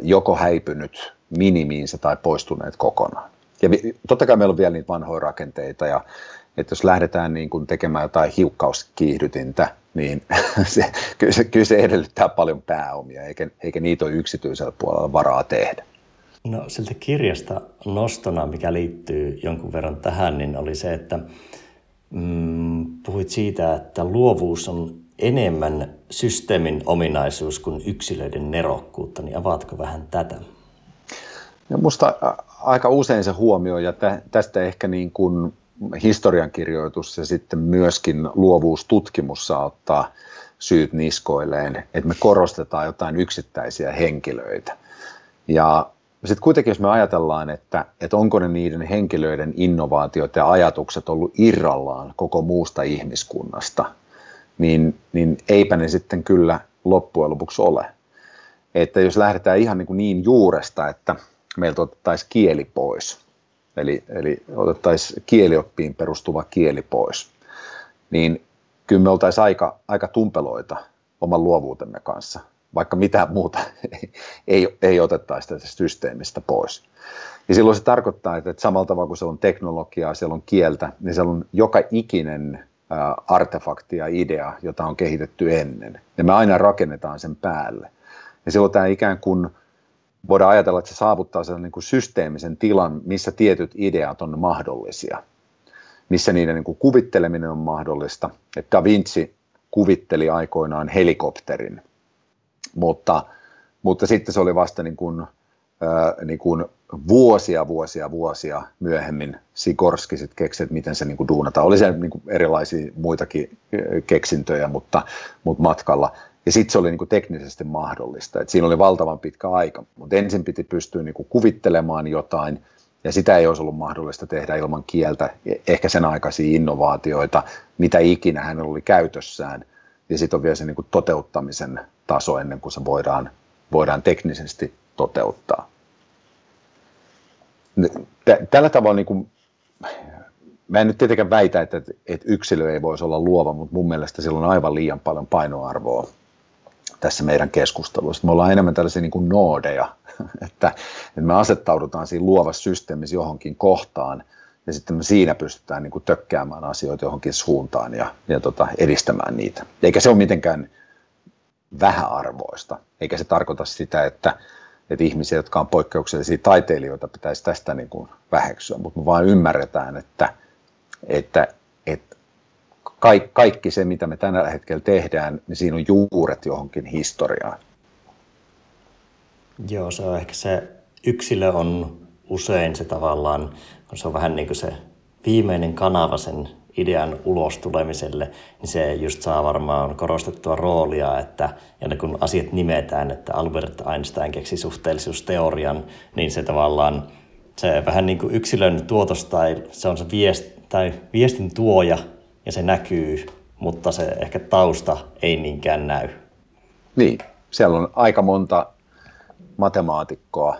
S1: joko häipynyt minimiinsä tai poistuneet kokonaan. Ja totta kai meillä on vielä niitä vanhoja rakenteita ja että jos lähdetään niin kuin tekemään jotain hiukkauskiihdytintä, niin se, kyllä, se, kyllä se edellyttää paljon pääomia, eikä, eikä niitä ole yksityisellä puolella varaa tehdä.
S2: No siltä kirjasta nostona, mikä liittyy jonkun verran tähän, niin oli se, että mm, puhuit siitä, että luovuus on enemmän systeemin ominaisuus kuin yksilöiden nerokkuutta, niin avaatko vähän tätä?
S1: No musta aika usein se huomio, ja tästä ehkä niin kuin historiankirjoitus ja sitten myöskin luovuustutkimus saa ottaa syyt niskoilleen, että me korostetaan jotain yksittäisiä henkilöitä. Ja sitten kuitenkin jos me ajatellaan, että, että onko ne niiden henkilöiden innovaatiot ja ajatukset ollut irrallaan koko muusta ihmiskunnasta, niin, niin eipä ne sitten kyllä loppujen lopuksi ole. Että jos lähdetään ihan niin, kuin niin juuresta, että meiltä otettaisiin kieli pois, eli, eli otettaisiin kielioppiin perustuva kieli pois, niin kyllä me oltaisiin aika, aika tumpeloita oman luovuutemme kanssa, vaikka mitään muuta ei, ei otettaisi tästä systeemistä pois. Ja silloin se tarkoittaa, että samalla tavalla kuin siellä on teknologiaa, siellä on kieltä, niin siellä on joka ikinen artefakti ja idea, jota on kehitetty ennen. Ja me aina rakennetaan sen päälle. Ja silloin tämä ikään kuin voidaan ajatella, että se saavuttaa sen niin kuin systeemisen tilan, missä tietyt ideat on mahdollisia, missä niiden niin kuin kuvitteleminen on mahdollista. Että Da Vinci kuvitteli aikoinaan helikopterin, mutta, mutta sitten se oli vasta niin kuin, äh, niin kuin vuosia, vuosia, vuosia myöhemmin Sikorski sitten keksi, että miten se niin kuin duunataan. Oli se niin kuin erilaisia muitakin keksintöjä, mutta, mutta matkalla. Ja sitten se oli niin kuin teknisesti mahdollista. Et siinä oli valtavan pitkä aika, mutta ensin piti pystyä niin kuin kuvittelemaan jotain, ja sitä ei olisi ollut mahdollista tehdä ilman kieltä, ehkä sen aikaisia innovaatioita, mitä ikinä hän oli käytössään. Ja sitten on vielä se niin kuin toteuttamisen taso ennen kuin se voidaan, voidaan teknisesti toteuttaa. Tällä tavalla, niin kuin, mä en nyt tietenkään väitä, että, että yksilö ei voisi olla luova, mutta mun mielestä sillä on aivan liian paljon painoarvoa tässä meidän keskustelussa. Me ollaan enemmän tällaisia niin kuin noodeja, että, että me asettaudutaan siinä luovassa systeemissä johonkin kohtaan, ja sitten me siinä pystytään niin kuin tökkäämään asioita johonkin suuntaan ja, ja tota, edistämään niitä. Eikä se ole mitenkään vähäarvoista, eikä se tarkoita sitä, että, että ihmisiä, jotka on poikkeuksellisia taiteilijoita, pitäisi tästä niin kuin väheksyä, mutta me vaan ymmärretään, että, että, että kaikki se, mitä me tällä hetkellä tehdään, niin siinä on juuret johonkin historiaan.
S2: Joo, se on ehkä se yksilö on usein se tavallaan, se on vähän niin kuin se viimeinen kanava sen idean ulos tulemiselle, niin se just saa varmaan korostettua roolia, että ja kun asiat nimetään, että Albert Einstein keksi suhteellisuusteorian, niin se tavallaan se vähän niin kuin yksilön tuotos tai se on se viest, tai viestin tuoja ja se näkyy, mutta se ehkä tausta ei niinkään näy.
S1: Niin, siellä on aika monta matemaatikkoa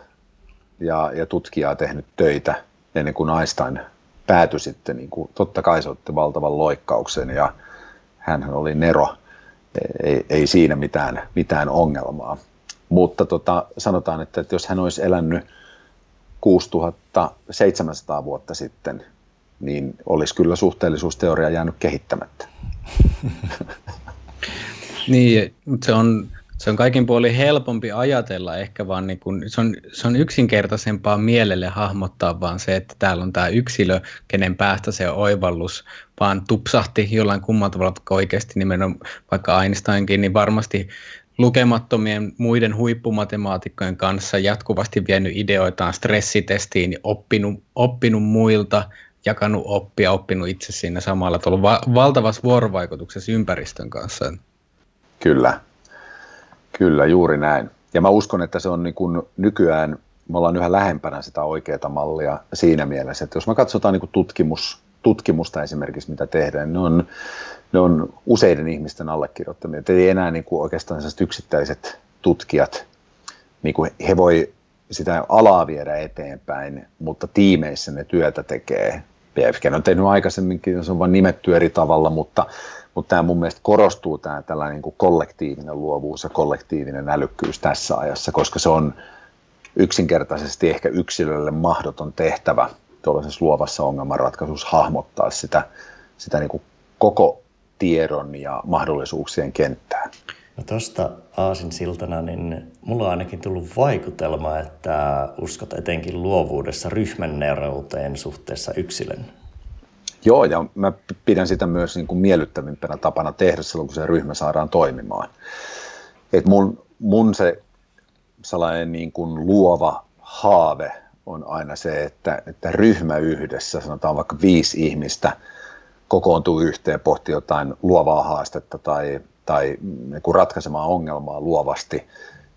S1: ja, ja tutkijaa tehnyt töitä ennen kuin Einstein päätyi sitten, niin kuin, totta kai se otti valtavan loikkauksen ja hän oli Nero, ei, ei siinä mitään, mitään ongelmaa. Mutta tota, sanotaan, että, että jos hän olisi elänyt 6700 vuotta sitten, niin olisi kyllä suhteellisuusteoria jäänyt kehittämättä.
S3: niin, mutta se on, se on kaikin puolin helpompi ajatella ehkä vaan, niin kun, se, on, se on yksinkertaisempaa mielelle hahmottaa vaan se, että täällä on tämä yksilö, kenen päästä se oivallus vaan tupsahti jollain kumman tavalla, vaikka oikeasti nimenomaan vaikka Einsteinkin, niin varmasti lukemattomien muiden huippumatemaatikkojen kanssa jatkuvasti vienyt ideoitaan stressitestiin, oppinut, oppinut muilta, jakanut oppia, oppinut itse siinä samalla, että ollut va- valtavassa vuorovaikutuksessa ympäristön kanssa.
S1: Kyllä, kyllä, juuri näin. Ja mä uskon, että se on niin kuin nykyään, me ollaan yhä lähempänä sitä oikeaa mallia siinä mielessä, että jos me katsotaan niin kuin tutkimus, tutkimusta esimerkiksi, mitä tehdään, ne on, ne on useiden ihmisten allekirjoittamia. Että ei enää niin kuin oikeastaan yksittäiset tutkijat, niin kuin he voi sitä alaa viedä eteenpäin, mutta tiimeissä ne työtä tekee. PFG on tehnyt aikaisemminkin, se on vain nimetty eri tavalla, mutta, mutta tämä mun mielestä korostuu tämä tällainen niin kuin kollektiivinen luovuus ja kollektiivinen älykkyys tässä ajassa, koska se on yksinkertaisesti ehkä yksilölle mahdoton tehtävä tuollaisessa luovassa ongelmanratkaisussa hahmottaa sitä, sitä niin kuin koko tiedon ja mahdollisuuksien kenttää.
S2: No tuosta Aasin siltana, niin mulla on ainakin tullut vaikutelma, että uskot etenkin luovuudessa ryhmänneurouteen suhteessa yksilön.
S1: Joo, ja mä pidän sitä myös niin kuin miellyttävimpänä tapana tehdä silloin, kun se ryhmä saadaan toimimaan. Et mun, mun se sellainen niin kuin luova haave on aina se, että, että ryhmä yhdessä, sanotaan vaikka viisi ihmistä, kokoontuu yhteen pohti jotain luovaa haastetta tai tai niin ratkaisemaan ongelmaa luovasti.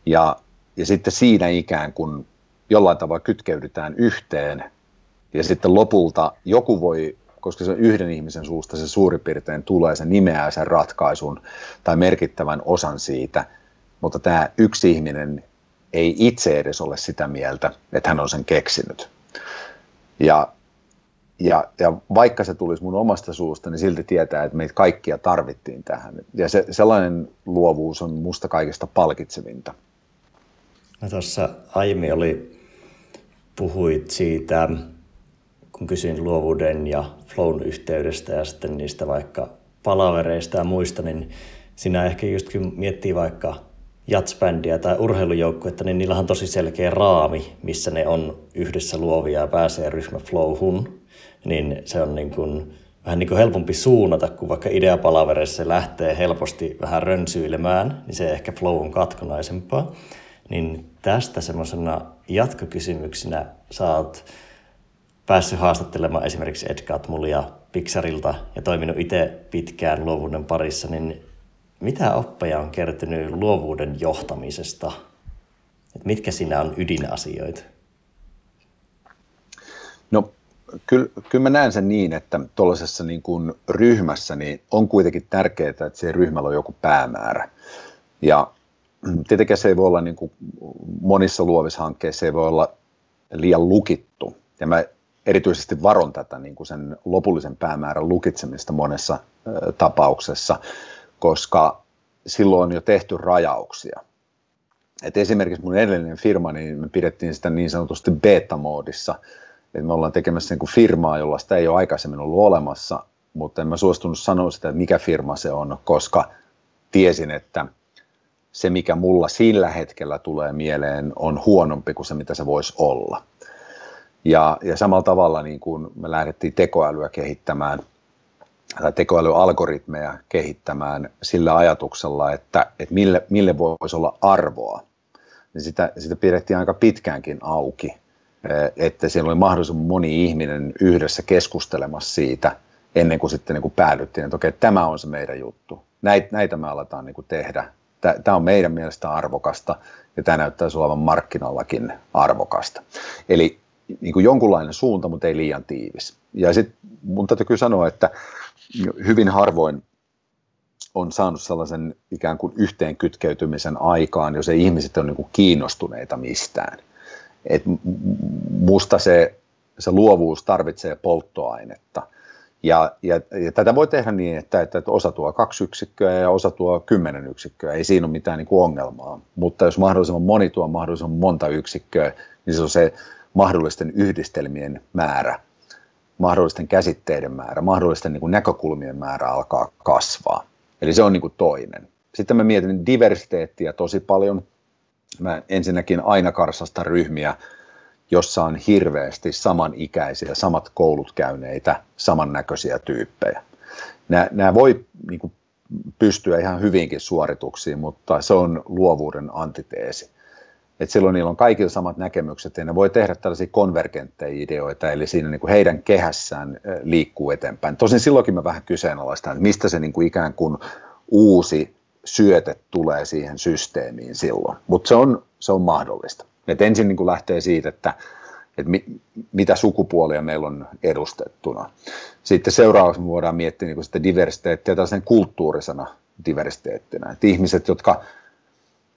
S1: Ja, ja sitten siinä ikään kuin jollain tavalla kytkeydytään yhteen ja sitten lopulta joku voi, koska se on yhden ihmisen suusta se suurin piirtein tulee, se nimeää sen ratkaisun tai merkittävän osan siitä, mutta tämä yksi ihminen ei itse edes ole sitä mieltä, että hän on sen keksinyt. Ja, ja, ja vaikka se tulisi mun omasta suusta, niin silti tietää, että meitä kaikkia tarvittiin tähän. Ja se, sellainen luovuus on musta kaikista palkitsevinta.
S2: No tuossa aiemmin oli, puhuit siitä, kun kysyin luovuuden ja flown yhteydestä ja sitten niistä vaikka palavereista ja muista, niin sinä ehkä just kun miettii vaikka jatsbändiä tai urheilujoukkuetta, niin niillä on tosi selkeä raami, missä ne on yhdessä luovia ja pääsee ryhmä flowhun, niin se on niin kuin, vähän niin kuin helpompi suunnata, kun vaikka ideapalavereissa se lähtee helposti vähän rönsyilemään, niin se ehkä flow on katkonaisempaa. Niin tästä semmoisena jatkokysymyksenä saat päässyt haastattelemaan esimerkiksi Ed Catmullia Pixarilta ja toiminut itse pitkään luovuuden parissa, niin mitä oppeja on kertynyt luovuuden johtamisesta? Et mitkä siinä on ydinasioita?
S1: No kyllä, kyllä mä näen sen niin, että tuollaisessa niin kuin ryhmässä niin on kuitenkin tärkeää, että se ryhmällä on joku päämäärä. Ja tietenkään se ei voi olla niin kuin monissa luovissa hankkeissa, se ei voi olla liian lukittu. Ja mä erityisesti varon tätä niin kuin sen lopullisen päämäärän lukitsemista monessa tapauksessa, koska silloin on jo tehty rajauksia. Et esimerkiksi mun edellinen firma, niin me pidettiin sitä niin sanotusti beta-moodissa, että me ollaan tekemässä niin kuin firmaa, jolla sitä ei ole aikaisemmin ollut olemassa, mutta en mä suostunut sanoa sitä, että mikä firma se on, koska tiesin, että se, mikä mulla sillä hetkellä tulee mieleen, on huonompi kuin se, mitä se voisi olla. Ja, ja samalla tavalla niin kun me lähdettiin tekoälyä kehittämään, tai tekoälyalgoritmeja kehittämään sillä ajatuksella, että, että mille, mille voisi olla arvoa, niin sitä, sitä pidettiin aika pitkäänkin auki, eh, että siellä oli mahdollisimman moni ihminen yhdessä keskustelemassa siitä, ennen kuin sitten niin kuin päädyttiin, että okei, tämä on se meidän juttu. Näitä, näitä me aletaan niin kuin tehdä. Tämä on meidän mielestä arvokasta ja tämä näyttäisi olevan markkinallakin arvokasta. Eli niin kuin jonkunlainen suunta, mutta ei liian tiivis. Ja sitten mun täytyy kyllä sanoa, että hyvin harvoin on saanut sellaisen ikään kuin yhteenkytkeytymisen aikaan, jos ei ihmiset ole niin kuin kiinnostuneita mistään. Et musta se, se luovuus tarvitsee polttoainetta. Ja, ja, ja tätä voi tehdä niin, että, että osa tuo kaksi yksikköä ja osa tuo kymmenen yksikköä. Ei siinä ole mitään niin kuin ongelmaa. Mutta jos mahdollisimman moni tuo mahdollisimman monta yksikköä, niin se on se mahdollisten yhdistelmien määrä, mahdollisten käsitteiden määrä, mahdollisten niin kuin näkökulmien määrä alkaa kasvaa. Eli se on niin kuin toinen. Sitten mä mietin diversiteettiä tosi paljon. Mä ensinnäkin aina karsasta ryhmiä, jossa on hirveästi samanikäisiä, samat koulut käyneitä, samannäköisiä tyyppejä. Nämä, nämä voi niin kuin, pystyä ihan hyvinkin suorituksiin, mutta se on luovuuden antiteesi että silloin niillä on kaikilla samat näkemykset ja ne voi tehdä tällaisia konvergentteja ideoita, eli siinä niin kuin heidän kehässään liikkuu eteenpäin. Tosin silloinkin mä vähän kyseenalaistan, että mistä se niin kuin ikään kuin uusi syöte tulee siihen systeemiin silloin, mutta se on, se on mahdollista. Et ensin niin kuin lähtee siitä, että, että mi, mitä sukupuolia meillä on edustettuna. Sitten seuraavaksi me voidaan miettiä niin sitä diversiteettiä tällaisen kulttuurisena diversiteettinä. Että ihmiset, jotka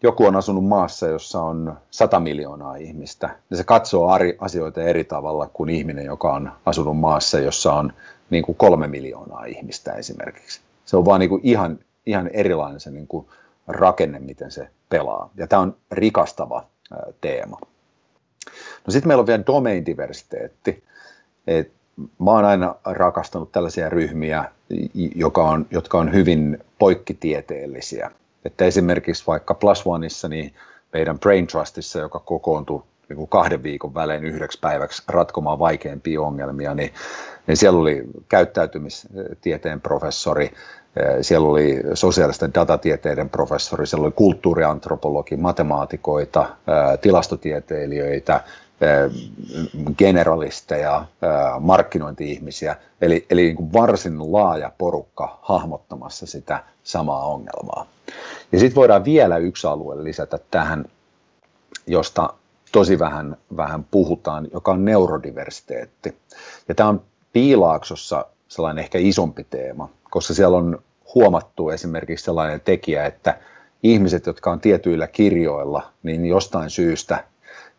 S1: joku on asunut maassa, jossa on 100 miljoonaa ihmistä, ja se katsoo asioita eri tavalla kuin ihminen, joka on asunut maassa, jossa on niin kuin kolme miljoonaa ihmistä esimerkiksi. Se on vaan niin kuin ihan, ihan erilainen se niin kuin rakenne, miten se pelaa. Ja tämä on rikastava teema. No sitten meillä on vielä domain-diversiteetti. Et mä oon aina rakastanut tällaisia ryhmiä, joka on, jotka on hyvin poikkitieteellisiä. Että esimerkiksi vaikka Plus Oneissa, niin meidän Brain Trustissa, joka kokoontui niin kuin kahden viikon välein yhdeksi päiväksi ratkomaan vaikeampia ongelmia, niin, niin siellä oli käyttäytymistieteen professori, siellä oli sosiaalisten datatieteiden professori, siellä oli kulttuuriantropologi, matemaatikoita, tilastotieteilijöitä, generalisteja, markkinointi-ihmisiä, eli, eli niin kuin varsin laaja porukka hahmottamassa sitä samaa ongelmaa. Ja sitten voidaan vielä yksi alue lisätä tähän, josta tosi vähän, vähän puhutaan, joka on neurodiversiteetti. Ja tämä on Piilaaksossa sellainen ehkä isompi teema, koska siellä on huomattu esimerkiksi sellainen tekijä, että ihmiset, jotka on tietyillä kirjoilla, niin jostain syystä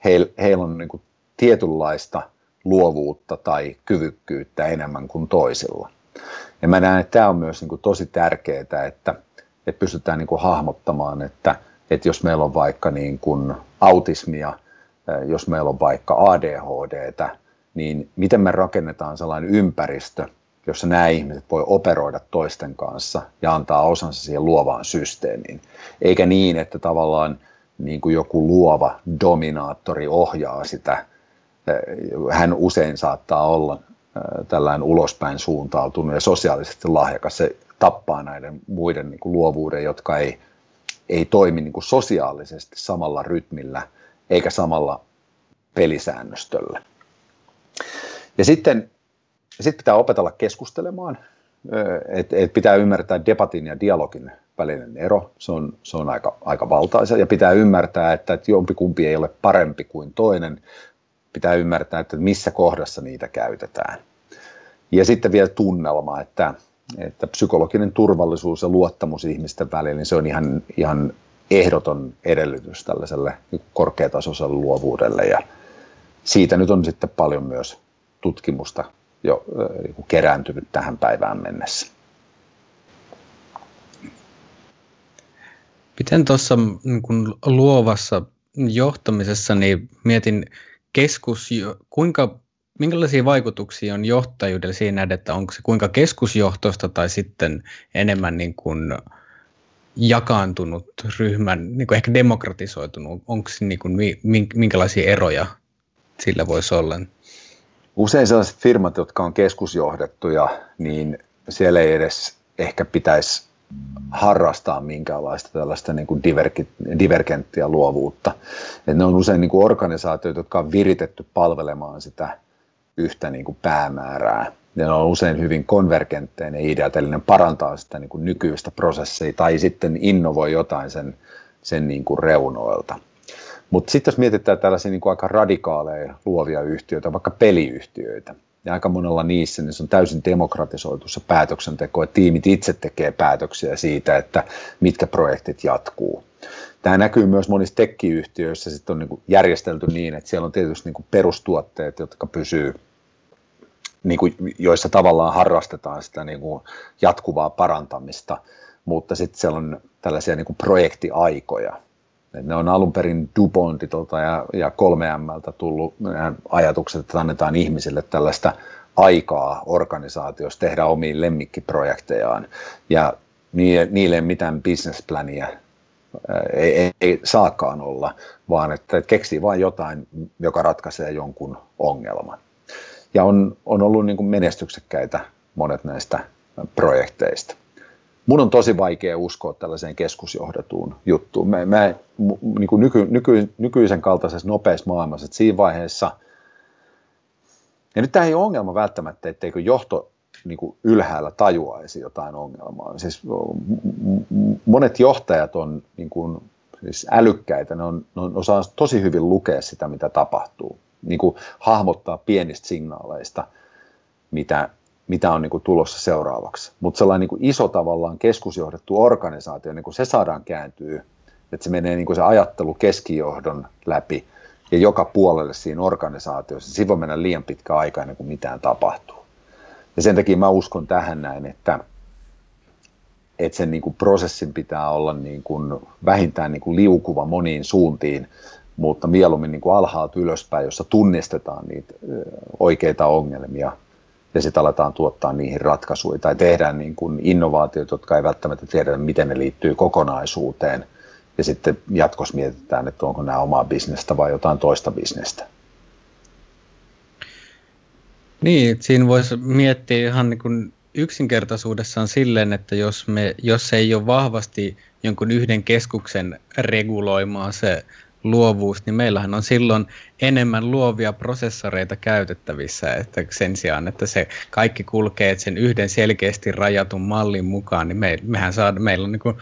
S1: heillä, heillä on niin kuin tietynlaista luovuutta tai kyvykkyyttä enemmän kuin toisilla. Ja mä näen, että tämä on myös niin kuin tosi tärkeää, että, että pystytään niin kuin hahmottamaan, että, että jos meillä on vaikka niin kuin autismia, jos meillä on vaikka ADHDtä, niin miten me rakennetaan sellainen ympäristö, jossa nämä ihmiset voi operoida toisten kanssa ja antaa osansa siihen luovaan systeemiin. Eikä niin, että tavallaan niin kuin joku luova dominaattori ohjaa sitä. Hän usein saattaa olla tällainen ulospäin suuntautunut ja sosiaalisesti lahjakas. Se tappaa näiden muiden niin kuin luovuuden, jotka ei, ei toimi niin kuin sosiaalisesti samalla rytmillä eikä samalla pelisäännöstöllä. Ja sitten sit pitää opetella keskustelemaan, että et pitää ymmärtää debatin ja dialogin välinen ero, se on, se on aika, aika valtaisa, ja pitää ymmärtää, että, että jompikumpi ei ole parempi kuin toinen, pitää ymmärtää, että missä kohdassa niitä käytetään. Ja sitten vielä tunnelma, että, että psykologinen turvallisuus ja luottamus ihmisten välillä, niin se on ihan, ihan ehdoton edellytys tällaiselle korkeatasoiselle luovuudelle, ja siitä nyt on sitten paljon myös tutkimusta jo niin kerääntynyt tähän päivään mennessä.
S3: Miten tuossa niin luovassa johtamisessa, niin mietin keskus, kuinka, minkälaisia vaikutuksia on johtajuudella siinä, että onko se kuinka keskusjohtoista tai sitten enemmän niin kuin jakaantunut ryhmän, niin kuin ehkä demokratisoitunut, onko se niin kuin, minkälaisia eroja sillä voisi olla?
S1: Usein sellaiset firmat, jotka on keskusjohdettuja, niin siellä ei edes ehkä pitäisi harrastaa minkäänlaista tällaista niin kuin divergenttia luovuutta. Et ne on usein niin kuin organisaatioita, jotka on viritetty palvelemaan sitä yhtä niin kuin päämäärää. Ja ne on usein hyvin konvergentteinen idea, eli ne parantaa sitä niin kuin nykyistä prosessia tai sitten innovoi jotain sen, sen niin kuin reunoilta. Mutta sitten jos mietitään tällaisia niin kuin aika radikaaleja luovia yhtiöitä, vaikka peliyhtiöitä, ja aika monella niissä niin se on täysin demokratisoitu se päätöksenteko, että tiimit itse tekee päätöksiä siitä, että mitkä projektit jatkuu. Tämä näkyy myös monissa tekkiyhtiöissä, sitten on niin järjestelty niin, että siellä on tietysti niin perustuotteet, jotka pysyy, niin kuin, joissa tavallaan harrastetaan sitä niin kuin jatkuvaa parantamista, mutta sitten siellä on tällaisia niin kuin projektiaikoja, ne on alun perin DuPontilta ja, ja 3Mltä tullut ajatukset, että annetaan ihmisille tällaista aikaa organisaatiossa tehdä omiin lemmikkiprojektejaan. Ja niille ei mitään businessplania ei, ei, ei saakaan olla, vaan että keksii vain jotain, joka ratkaisee jonkun ongelman. Ja on, on ollut niin kuin menestyksekkäitä monet näistä projekteista mun on tosi vaikea uskoa tällaiseen keskusjohdettuun juttuun. Mä, mä, niin kuin nyky, nyky, nykyisen kaltaisessa nopeassa maailmassa, että siinä vaiheessa, ja nyt tämä ei ole ongelma välttämättä, etteikö johto niin kuin ylhäällä tajuaisi jotain ongelmaa. Siis monet johtajat on niin kuin, siis älykkäitä, ne, on, ne osaa tosi hyvin lukea sitä, mitä tapahtuu, niin kuin hahmottaa pienistä signaaleista, mitä, mitä on niin kuin tulossa seuraavaksi. Mutta sellainen niin kuin iso tavallaan keskusjohdettu organisaatio, niin kuin se saadaan kääntyä, että se menee niin kuin se ajattelu keskijohdon läpi ja joka puolelle siinä organisaatiossa. Siinä voi mennä liian pitkä aika ennen kuin mitään tapahtuu. Ja sen takia mä uskon tähän näin, että, että sen niin kuin prosessin pitää olla niin kuin vähintään niin kuin liukuva moniin suuntiin, mutta mieluummin niin kuin alhaalta ylöspäin, jossa tunnistetaan niitä oikeita ongelmia – ja sitten aletaan tuottaa niihin ratkaisuja tai tehdään niin kuin innovaatioita, jotka ei välttämättä tiedä, miten ne liittyy kokonaisuuteen ja sitten jatkossa mietitään, että onko nämä omaa bisnestä vai jotain toista bisnestä.
S3: Niin, siinä voisi miettiä ihan niin kuin yksinkertaisuudessaan silleen, että jos, me, jos ei ole vahvasti jonkun yhden keskuksen reguloimaa se luovuus, niin meillähän on silloin enemmän luovia prosessoreita käytettävissä, että sen sijaan, että se kaikki kulkee sen yhden selkeästi rajatun mallin mukaan, niin me, mehän saa, meillä on niin kuin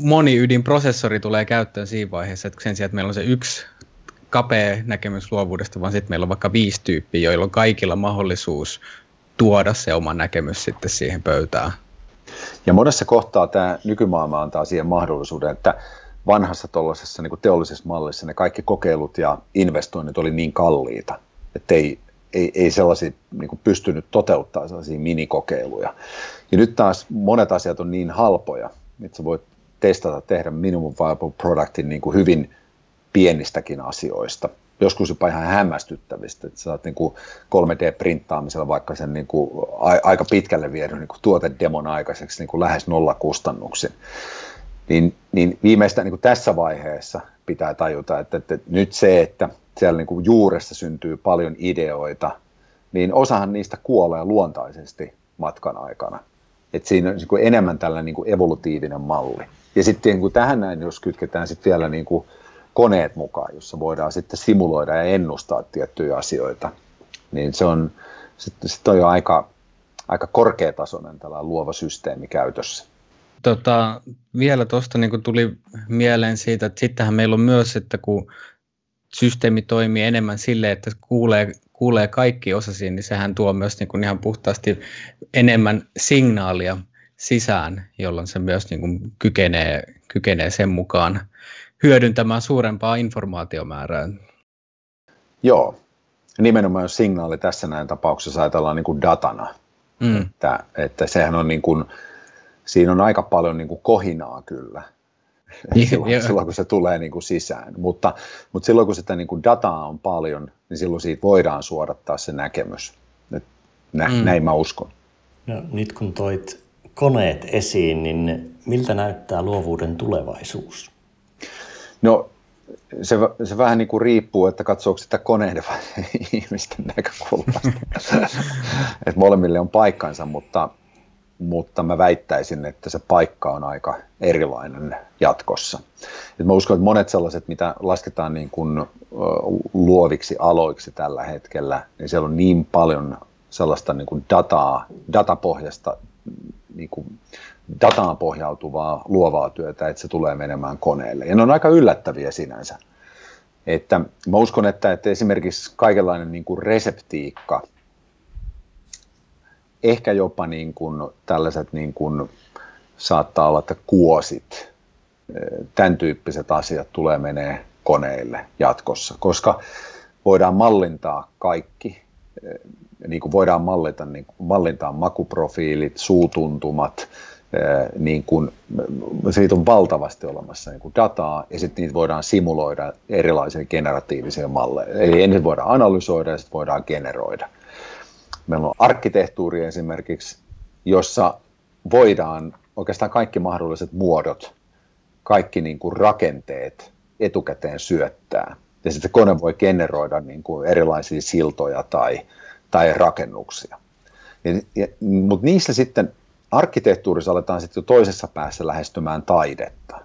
S3: moni ydinprosessori tulee käyttöön siinä vaiheessa, että sen sijaan, että meillä on se yksi kapea näkemys luovuudesta, vaan sitten meillä on vaikka viisi tyyppiä, joilla on kaikilla mahdollisuus tuoda se oma näkemys sitten siihen pöytään.
S1: Ja monessa kohtaa tämä nykymaailma antaa siihen mahdollisuuden, että vanhassa tuollaisessa niin teollisessa mallissa ne kaikki kokeilut ja investoinnit oli niin kalliita, että ei, ei, ei sellaisia niin kuin pystynyt toteuttamaan sellaisia minikokeiluja. Ja nyt taas monet asiat on niin halpoja, että sä voit testata, tehdä minimum viable productin niin kuin hyvin pienistäkin asioista. Joskus jopa ihan hämmästyttävistä, että saat niin kuin 3D-printtaamisella vaikka sen niin kuin aika pitkälle viedyn niin kuin tuotedemon aikaiseksi niin kuin lähes nolla kustannuksin. Niin, niin viimeistään niin tässä vaiheessa pitää tajuta, että, että nyt se, että siellä niin kuin juuressa syntyy paljon ideoita, niin osahan niistä kuolee luontaisesti matkan aikana. Et siinä on niin enemmän tällainen niin evolutiivinen malli. Ja sitten niin tähän näin, jos kytketään sitten vielä niin kuin koneet mukaan, jossa voidaan sitten simuloida ja ennustaa tiettyjä asioita, niin se on, sitten sit on jo aika, aika korkeatasoinen tällainen luova systeemi käytössä.
S3: Tota, vielä tuosta niin tuli mieleen siitä, että sittenhän meillä on myös, että kun systeemi toimii enemmän sille, että kuulee, kuulee kaikki osasiin, niin sehän tuo myös niin kuin ihan puhtaasti enemmän signaalia sisään, jolloin se myös niin kuin kykenee, kykenee sen mukaan hyödyntämään suurempaa informaatiomäärää.
S1: Joo, nimenomaan signaali tässä näin tapauksessa ajatellaan niin kuin datana, mm. että, että sehän on niin kuin, siinä on aika paljon niin kuin kohinaa kyllä, silloin, silloin kun se tulee niin kuin sisään. Mutta, mutta silloin kun sitä niin kuin dataa on paljon, niin silloin siitä voidaan suodattaa se näkemys. Nä, mm. Näin mä uskon.
S2: No, nyt kun toit koneet esiin, niin miltä näyttää luovuuden tulevaisuus?
S1: No se, se vähän niin kuin riippuu, että katsoako sitä koneiden vai ihmisten näkökulmasta. että molemmille on paikkansa, mutta, mutta mä väittäisin, että se paikka on aika erilainen jatkossa. Et mä uskon, että monet sellaiset, mitä lasketaan niin kuin luoviksi aloiksi tällä hetkellä, niin siellä on niin paljon sellaista niin kuin dataa, datapohjasta niin kuin dataan pohjautuvaa luovaa työtä, että se tulee menemään koneelle. Ja ne on aika yllättäviä sinänsä. Että mä uskon, että, että esimerkiksi kaikenlainen niin kuin reseptiikka, ehkä jopa niin kuin tällaiset niin kuin, saattaa olla, että kuosit, tämän tyyppiset asiat tulee menee koneille jatkossa, koska voidaan mallintaa kaikki, niin kuin voidaan mallita, niin kuin mallintaa makuprofiilit, suutuntumat, niin kuin, siitä on valtavasti olemassa niin kuin dataa, ja sitten niitä voidaan simuloida erilaisia generatiivisia malleja. Eli ensin voidaan analysoida ja sitten voidaan generoida. Meillä on arkkitehtuuri esimerkiksi, jossa voidaan oikeastaan kaikki mahdolliset muodot, kaikki niin kuin rakenteet etukäteen syöttää. Ja sitten kone voi generoida niin kuin erilaisia siltoja tai, tai rakennuksia. Mutta niissä sitten arkkitehtuurissa aletaan sitten jo toisessa päässä lähestymään taidetta.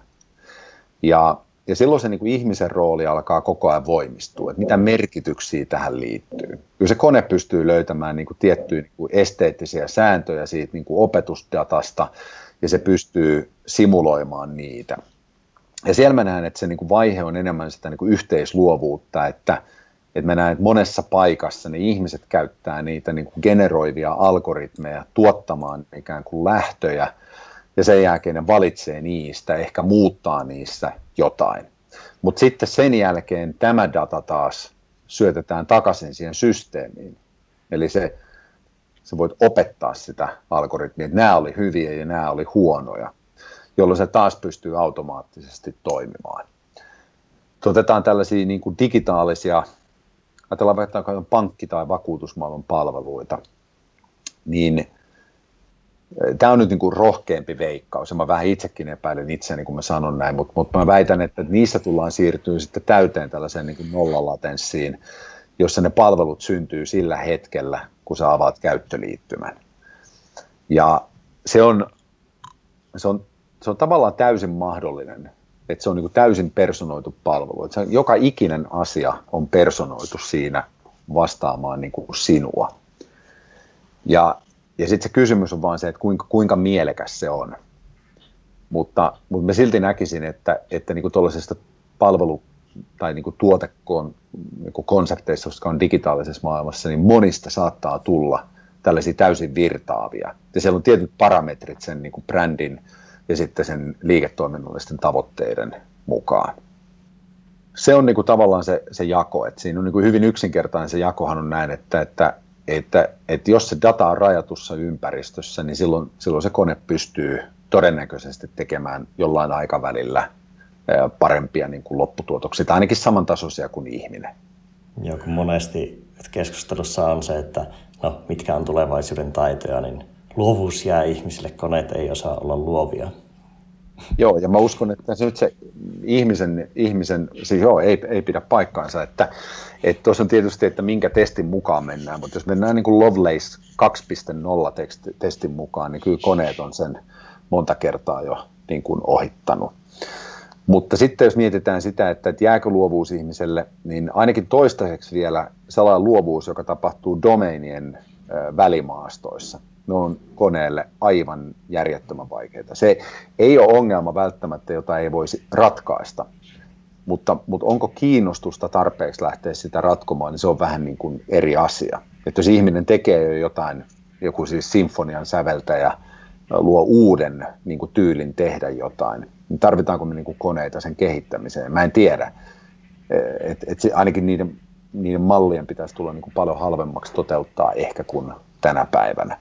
S1: Ja, ja silloin se niin kuin ihmisen rooli alkaa koko ajan voimistua, että mitä merkityksiä tähän liittyy. Kyllä se kone pystyy löytämään niin kuin tiettyjä niin kuin esteettisiä sääntöjä siitä niin kuin opetusdatasta, ja se pystyy simuloimaan niitä. Ja siellä mä näen, että se niin kuin vaihe on enemmän sitä niin kuin yhteisluovuutta, että – että mä näen, että monessa paikassa ne ihmiset käyttää niitä niin kuin generoivia algoritmeja tuottamaan ikään kuin lähtöjä, ja sen jälkeen ne valitsee niistä, ehkä muuttaa niissä jotain. Mutta sitten sen jälkeen tämä data taas syötetään takaisin siihen systeemiin. Eli se, sä voit opettaa sitä algoritmia, että nämä oli hyviä ja nämä oli huonoja, jolloin se taas pystyy automaattisesti toimimaan. Otetaan tällaisia niin kuin digitaalisia ajatellaan vaikka pankki- tai vakuutusmaailman palveluita, niin tämä on nyt niin kuin rohkeampi veikkaus, ja mä vähän itsekin epäilen itseäni, kun mä sanon näin, mutta, mutta mä väitän, että niissä tullaan siirtyä sitten täyteen tällaiseen niin kuin nollalatenssiin, jossa ne palvelut syntyy sillä hetkellä, kun sä avaat käyttöliittymän. Ja se on, se on, se on tavallaan täysin mahdollinen että se on niin kuin täysin personoitu palvelu. Että se, joka ikinen asia on personoitu siinä vastaamaan niin kuin sinua. Ja, ja sitten se kysymys on vaan se, että kuinka, kuinka mielekäs se on. Mutta, mutta mä silti näkisin, että, että niin tuollaisesta palvelu, tai niin kuin tuotekon, niin konsepteissa, jotka on digitaalisessa maailmassa, niin monista saattaa tulla tällaisia täysin virtaavia. Ja siellä on tietyt parametrit sen niin brändin ja sitten sen liiketoiminnallisten tavoitteiden mukaan. Se on niin kuin tavallaan se, se jako, että siinä on niin kuin hyvin yksinkertainen se jakohan on näin, että, että, että, että jos se data on rajatussa ympäristössä, niin silloin, silloin se kone pystyy todennäköisesti tekemään jollain aikavälillä parempia niin kuin lopputuotoksia, tai ainakin samantasoisia kuin ihminen.
S2: Joo, kun monesti keskustelussa on se, että no, mitkä on tulevaisuuden taitoja, niin luovuus jää ihmisille, koneet ei osaa olla luovia.
S1: Joo, ja mä uskon, että se nyt se ihmisen, ihmisen siis joo, ei, ei pidä paikkaansa, että että tuossa on tietysti, että minkä testin mukaan mennään, mutta jos mennään niin kuin Lovelace 2.0 testin mukaan, niin kyllä koneet on sen monta kertaa jo niin kuin ohittanut. Mutta sitten jos mietitään sitä, että jääkö luovuus ihmiselle, niin ainakin toistaiseksi vielä sellainen luovuus, joka tapahtuu domeinien välimaastoissa, ne on koneelle aivan järjettömän vaikeita. Se ei ole ongelma välttämättä, jota ei voisi ratkaista, mutta, mutta onko kiinnostusta tarpeeksi lähteä sitä ratkomaan, niin se on vähän niin kuin eri asia. Että jos ihminen tekee jo jotain, joku siis sinfonian säveltäjä, luo uuden niin kuin tyylin tehdä jotain, niin tarvitaanko me niin kuin koneita sen kehittämiseen? Mä en tiedä. Et, et se, ainakin niiden, niiden mallien pitäisi tulla niin kuin paljon halvemmaksi toteuttaa ehkä kuin tänä päivänä.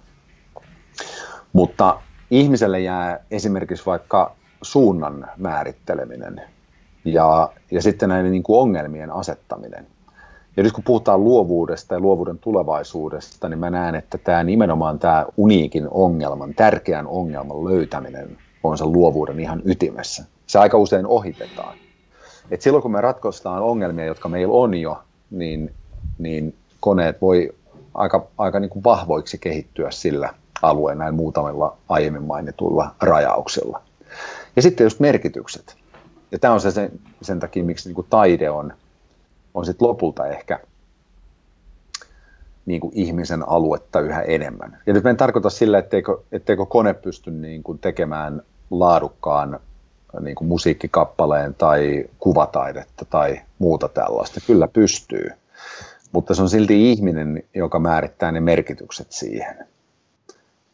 S1: Mutta ihmiselle jää esimerkiksi vaikka suunnan määritteleminen ja, ja sitten näiden niin kuin ongelmien asettaminen. Ja nyt kun puhutaan luovuudesta ja luovuuden tulevaisuudesta, niin mä näen, että tämä nimenomaan tämä uniikin ongelman, tärkeän ongelman löytäminen on sen luovuuden ihan ytimessä. Se aika usein ohitetaan. Et silloin kun me ratkaistaan ongelmia, jotka meillä on jo, niin, niin koneet voi aika, aika niin kuin vahvoiksi kehittyä sillä alueella näin muutamilla aiemmin mainituilla rajauksilla. Ja sitten just merkitykset. Ja tämä on se sen, sen takia, miksi niin kuin taide on, on sit lopulta ehkä niin kuin ihmisen aluetta yhä enemmän. Ja nyt en tarkoita sillä, etteikö, etteikö kone pysty niin kuin tekemään laadukkaan niin kuin musiikkikappaleen tai kuvataidetta tai muuta tällaista. Kyllä pystyy, mutta se on silti ihminen, joka määrittää ne merkitykset siihen.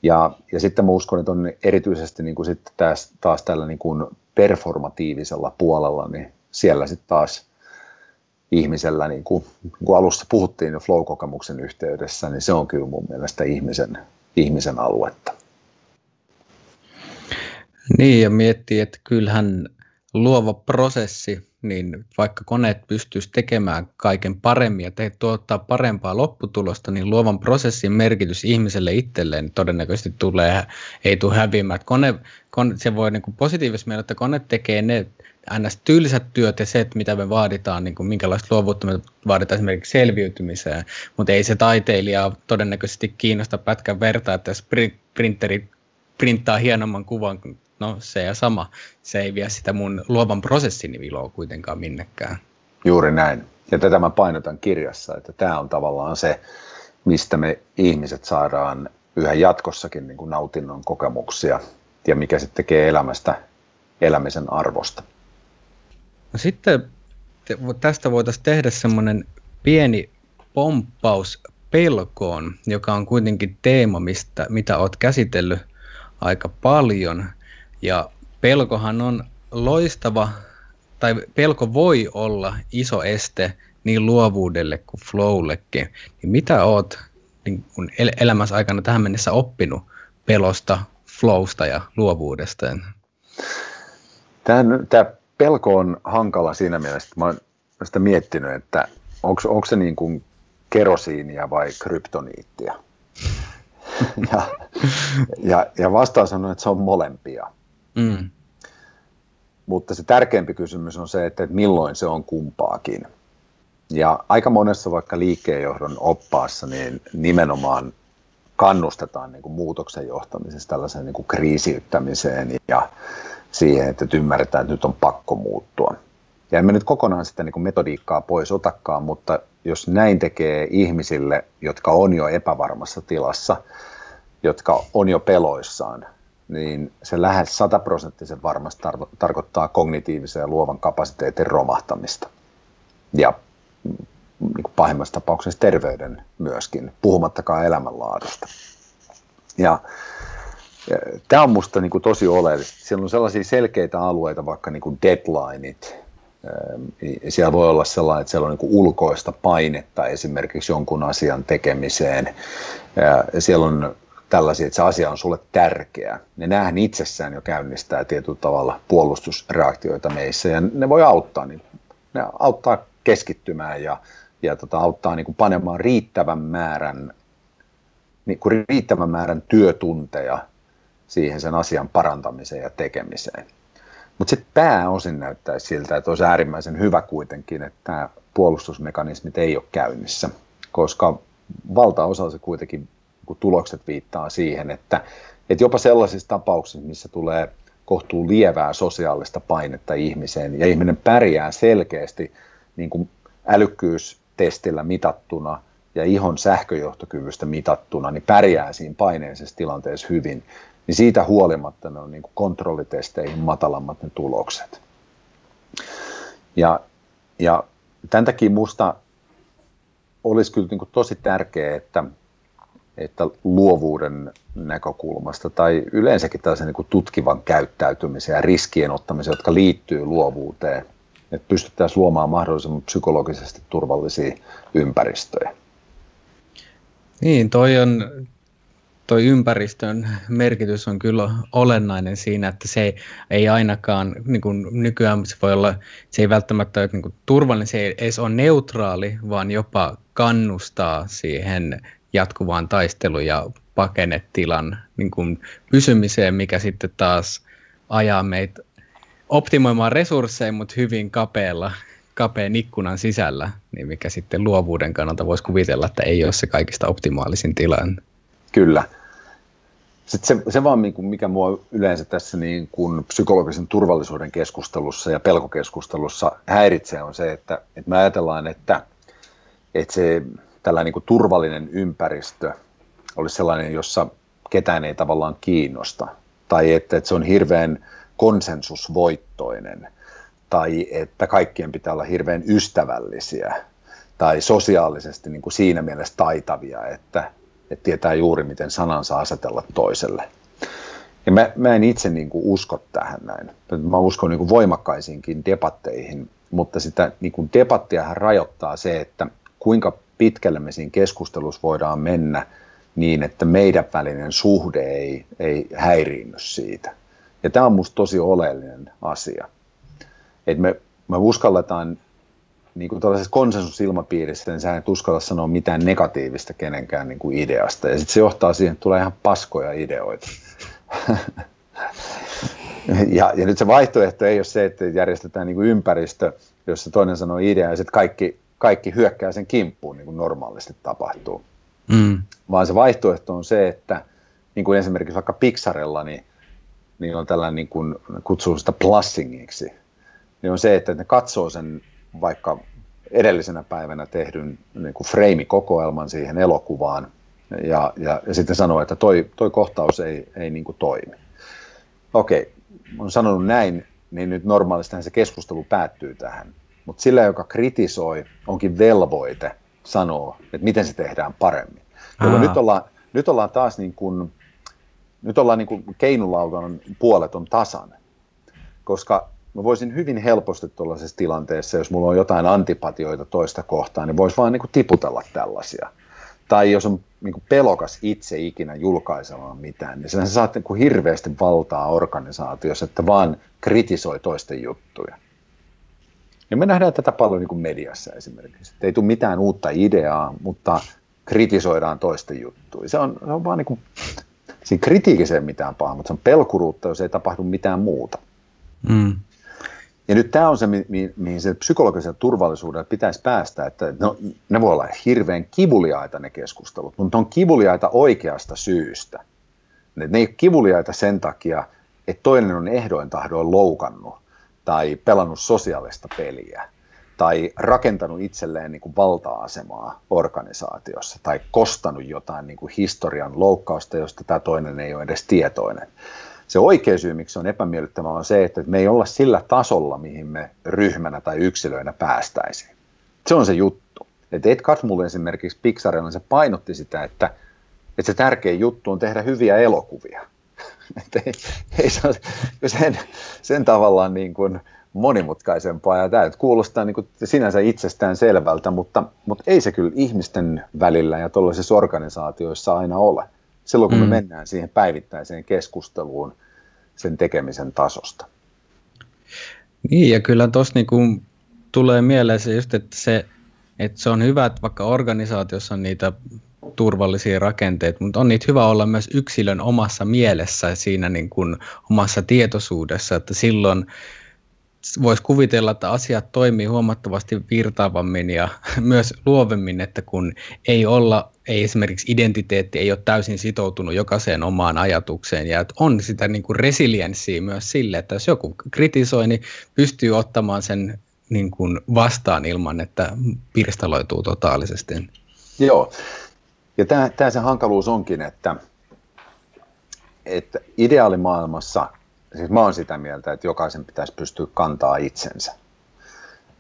S1: Ja, ja sitten mä uskon, että on erityisesti niin kuin sitten taas, taas tällä niin kuin performatiivisella puolella, niin siellä sitten taas ihmisellä, niin kuin, niin kuin alussa puhuttiin jo flow-kokemuksen yhteydessä, niin se on kyllä mun mielestä ihmisen, ihmisen aluetta.
S3: Niin, ja miettii, että kyllähän luova prosessi, niin vaikka koneet pystyisi tekemään kaiken paremmin ja te tuottaa parempaa lopputulosta, niin luovan prosessin merkitys ihmiselle itselleen todennäköisesti tulee, ei tule häviämään. Kone, kone, se voi niin kuin positiivisesti mieltä, että kone tekee ne ns. tylsät työt ja se, että mitä me vaaditaan, niin kuin minkälaista luovuutta me vaaditaan esimerkiksi selviytymiseen, mutta ei se taiteilija todennäköisesti kiinnosta pätkän vertaa, että jos printeri printtaa hienomman kuvan no se ja sama. Se ei vie sitä mun luovan prosessin iloa kuitenkaan minnekään.
S1: Juuri näin. Ja tätä mä painotan kirjassa, että tämä on tavallaan se, mistä me ihmiset saadaan yhä jatkossakin niin kuin nautinnon kokemuksia ja mikä sitten tekee elämästä elämisen arvosta.
S3: No sitten tästä voitaisiin tehdä semmoinen pieni pomppaus pelkoon, joka on kuitenkin teema, mistä, mitä olet käsitellyt aika paljon. Ja pelkohan on loistava, tai pelko voi olla iso este niin luovuudelle kuin flowllekin. Niin mitä oot niin kun el- elämässä aikana tähän mennessä oppinut pelosta, flowsta ja luovuudesta?
S1: Tämä, pelko on hankala siinä mielessä, että mä olen sitä miettinyt, että onko, onko se niin kuin kerosiinia vai kryptoniittia. ja, ja, ja vastaan sanoa, että se on molempia. Mm. Mutta se tärkeämpi kysymys on se, että milloin se on kumpaakin. Ja aika monessa vaikka liikkeenjohdon oppaassa niin nimenomaan kannustetaan niin kuin muutoksen johtamisessa tällaiseen niin kuin kriisiyttämiseen ja siihen, että ymmärretään, että nyt on pakko muuttua. Ja emme nyt kokonaan sitä niin kuin metodiikkaa pois otakaan, mutta jos näin tekee ihmisille, jotka on jo epävarmassa tilassa, jotka on jo peloissaan, niin se lähes sataprosenttisen varmasti tar- tarkoittaa kognitiivisen ja luovan kapasiteetin romahtamista. ja niin kuin pahimmassa tapauksessa terveyden myöskin, puhumattakaan elämänlaadusta. Ja, ja tämä on minusta niin tosi oleellista. Siellä on sellaisia selkeitä alueita, vaikka niin kuin deadlineit, siellä voi olla sellainen, että siellä on niin ulkoista painetta esimerkiksi jonkun asian tekemiseen. Ja siellä on tällaisia, että se asia on sulle tärkeä. Ne näähän itsessään jo käynnistää tietyllä tavalla puolustusreaktioita meissä ja ne voi auttaa. Niin ne auttaa keskittymään ja, ja tota, auttaa niin kuin panemaan riittävän määrän, niin kuin riittävän määrän työtunteja siihen sen asian parantamiseen ja tekemiseen. Mutta sitten pääosin näyttäisi siltä, että olisi äärimmäisen hyvä kuitenkin, että nämä puolustusmekanismit ei ole käynnissä, koska valtaosa se kuitenkin kun tulokset viittaa siihen, että, että jopa sellaisissa tapauksissa, missä tulee kohtuu lievää sosiaalista painetta ihmiseen ja ihminen pärjää selkeästi niin kuin älykkyystestillä mitattuna ja ihon sähköjohtokyvystä mitattuna, niin pärjää siinä paineisessa tilanteessa hyvin, niin siitä huolimatta ne on niin kuin kontrollitesteihin matalammat ne tulokset. Ja, ja tämän takia minusta olisi kyllä niin kuin tosi tärkeää, että, että luovuuden näkökulmasta tai yleensäkin tällaisen niin tutkivan käyttäytymisen ja riskien ottamisen, jotka liittyy luovuuteen, että pystyttäisiin luomaan mahdollisimman psykologisesti turvallisia ympäristöjä.
S3: Niin, toi on toi ympäristön merkitys on kyllä olennainen siinä, että se ei ainakaan, niin kuin nykyään se voi olla, se ei välttämättä ole niin kuin turvallinen, se ei edes ole neutraali, vaan jopa kannustaa siihen jatkuvaan taistelu- ja pakenetilan niin kuin pysymiseen, mikä sitten taas ajaa meitä optimoimaan resursseja, mutta hyvin kapealla, kapeen ikkunan sisällä, niin mikä sitten luovuuden kannalta voisi kuvitella, että ei ole se kaikista optimaalisin tilanne.
S1: Kyllä. Sitten se, se vaan, mikä mua yleensä tässä niin kuin psykologisen turvallisuuden keskustelussa ja pelkokeskustelussa häiritsee, on se, että, että me ajatellaan, että, että se tällainen niin turvallinen ympäristö olisi sellainen, jossa ketään ei tavallaan kiinnosta, tai että, että se on hirveän konsensusvoittoinen, tai että kaikkien pitää olla hirveän ystävällisiä, tai sosiaalisesti niin kuin siinä mielessä taitavia, että, että tietää juuri, miten sanansa asetella toiselle. Ja mä, mä en itse niin kuin usko tähän näin. Mä uskon niin kuin voimakkaisiinkin debatteihin, mutta sitä niin kuin debattiahan rajoittaa se, että kuinka pitkälle me siinä keskustelussa voidaan mennä niin, että meidän välinen suhde ei, ei häiriinny siitä. Ja tämä on minusta tosi oleellinen asia. Että me, me uskalletaan niin kuin tällaisessa konsensusilmapiirissä, niin sä et uskalla sanoa mitään negatiivista kenenkään niin kuin ideasta. Ja sitten se johtaa siihen, että tulee ihan paskoja ideoita. ja, ja nyt se vaihtoehto ei ole se, että järjestetään niin kuin ympäristö, jossa toinen sanoo idea ja sitten kaikki, kaikki hyökkää sen kimppuun, niin kuin normaalisti tapahtuu. Mm. Vaan se vaihtoehto on se, että niin kuin esimerkiksi vaikka Pixarella, niin, niin on tällainen, niin kuin, kutsuu sitä plussingiksi, niin on se, että ne katsoo sen vaikka edellisenä päivänä tehdyn niin kuin freimikokoelman siihen elokuvaan ja, ja, ja sitten sanoo, että toi, toi kohtaus ei, ei niin kuin toimi. Okei, on sanonut näin, niin nyt normaalistihan se keskustelu päättyy tähän. Mutta sillä, joka kritisoi, onkin velvoite sanoa, että miten se tehdään paremmin. nyt ollaan, nyt ollaan taas niin kuin, nyt ollaan niin kuin keinulaudan puolet on tasan, koska mä voisin hyvin helposti tuollaisessa tilanteessa, jos mulla on jotain antipatioita toista kohtaan, niin voisi vaan niin kuin tiputella tällaisia. Tai jos on niin kuin pelokas itse ikinä julkaisemaan mitään, niin sä saat niin kuin hirveästi valtaa organisaatiossa, että vaan kritisoi toisten juttuja. Ja me nähdään tätä paljon niin kuin mediassa esimerkiksi. Että ei tule mitään uutta ideaa, mutta kritisoidaan toisten juttuja. Se on, se on vaan niin kuin, siinä kritiikissä ei mitään pahaa, mutta se on pelkuruutta, jos ei tapahdu mitään muuta. Mm. Ja nyt tämä on se, mi- mihin se psykologisen turvallisuuden pitäisi päästä, että no, ne voi olla hirveän kivuliaita ne keskustelut, mutta on kivuliaita oikeasta syystä. Ne, ne ei ole kivuliaita sen takia, että toinen on ehdoin tahdoin loukannut tai pelannut sosiaalista peliä tai rakentanut itselleen niin kuin valta-asemaa organisaatiossa tai kostanut jotain niin kuin historian loukkausta, josta tämä toinen ei ole edes tietoinen se oikea syy, miksi on epämiellyttävä, on se, että me ei olla sillä tasolla, mihin me ryhmänä tai yksilöinä päästäisiin. Se on se juttu. Et Ed Catmull esimerkiksi Pixarilla se painotti sitä, että, että se tärkein juttu on tehdä hyviä elokuvia. Että ei, ei se ole sen, sen tavallaan niin kuin monimutkaisempaa ja tämä kuulostaa niin kuin sinänsä itsestään selvältä, mutta, mutta ei se kyllä ihmisten välillä ja tuollaisissa organisaatioissa aina ole. Silloin kun mm. me mennään siihen päivittäiseen keskusteluun sen tekemisen tasosta.
S3: Niin ja kyllä tuossa niin tulee mieleen se just, että se, että se on hyvä, että vaikka organisaatiossa on niitä turvallisia rakenteita, mutta on niitä hyvä olla myös yksilön omassa mielessä siinä niin kuin omassa tietoisuudessa, että silloin voisi kuvitella, että asiat toimii huomattavasti virtaavammin ja myös luovemmin, että kun ei olla, ei esimerkiksi identiteetti ei ole täysin sitoutunut jokaiseen omaan ajatukseen ja että on sitä niin kuin resilienssiä myös sille, että jos joku kritisoi, niin pystyy ottamaan sen niin kuin vastaan ilman, että pirstaloituu totaalisesti.
S1: Joo, ja tämä, tämä se hankaluus onkin, että, että ideaalimaailmassa, siis mä oon sitä mieltä, että jokaisen pitäisi pystyä kantaa itsensä.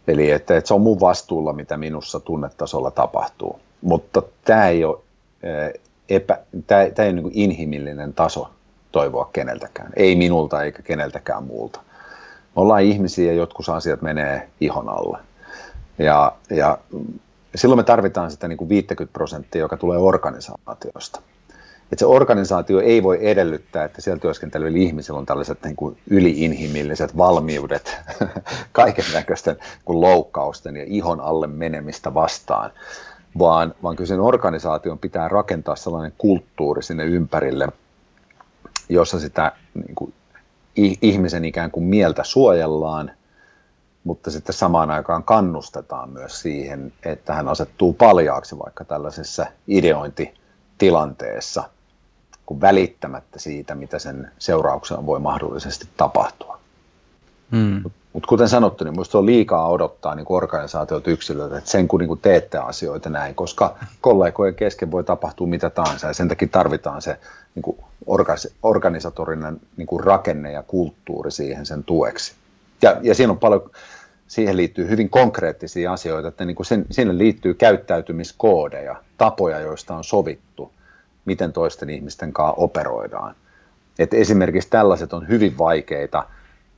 S1: Eli että, että se on mun vastuulla, mitä minussa tunnetasolla tapahtuu. Mutta tämä ei ole, epä, tämä, tämä ei ole niin inhimillinen taso toivoa keneltäkään. Ei minulta eikä keneltäkään muulta. Me ollaan ihmisiä ja jotkut asiat menee ihon alle. Ja, ja silloin me tarvitaan sitä niin kuin 50 prosenttia, joka tulee organisaatiosta. Et se organisaatio ei voi edellyttää, että siellä työskentelevillä ihmisillä on tällaiset niin kuin yliinhimilliset valmiudet kaiken näköisten loukkausten ja ihon alle menemistä vastaan, vaan, vaan kyllä sen organisaation pitää rakentaa sellainen kulttuuri sinne ympärille, jossa sitä niin kuin, ihmisen ikään kuin mieltä suojellaan – mutta sitten samaan aikaan kannustetaan myös siihen, että hän asettuu paljaaksi vaikka tällaisessa ideointitilanteessa, kun välittämättä siitä, mitä sen seurauksena voi mahdollisesti tapahtua. Hmm. Mutta kuten sanottu, niin minusta on liikaa odottaa niin organisaatiot yksilöitä, että sen kun niin teette asioita näin, koska kollegojen kesken voi tapahtua mitä tahansa ja sen takia tarvitaan se niin kuin organisatorinen niin kuin rakenne ja kulttuuri siihen sen tueksi. Ja, ja siinä on paljon siihen liittyy hyvin konkreettisia asioita, että niin kuin sen, sinne liittyy käyttäytymiskoodeja, tapoja, joista on sovittu, miten toisten ihmisten kanssa operoidaan. Et esimerkiksi tällaiset on hyvin vaikeita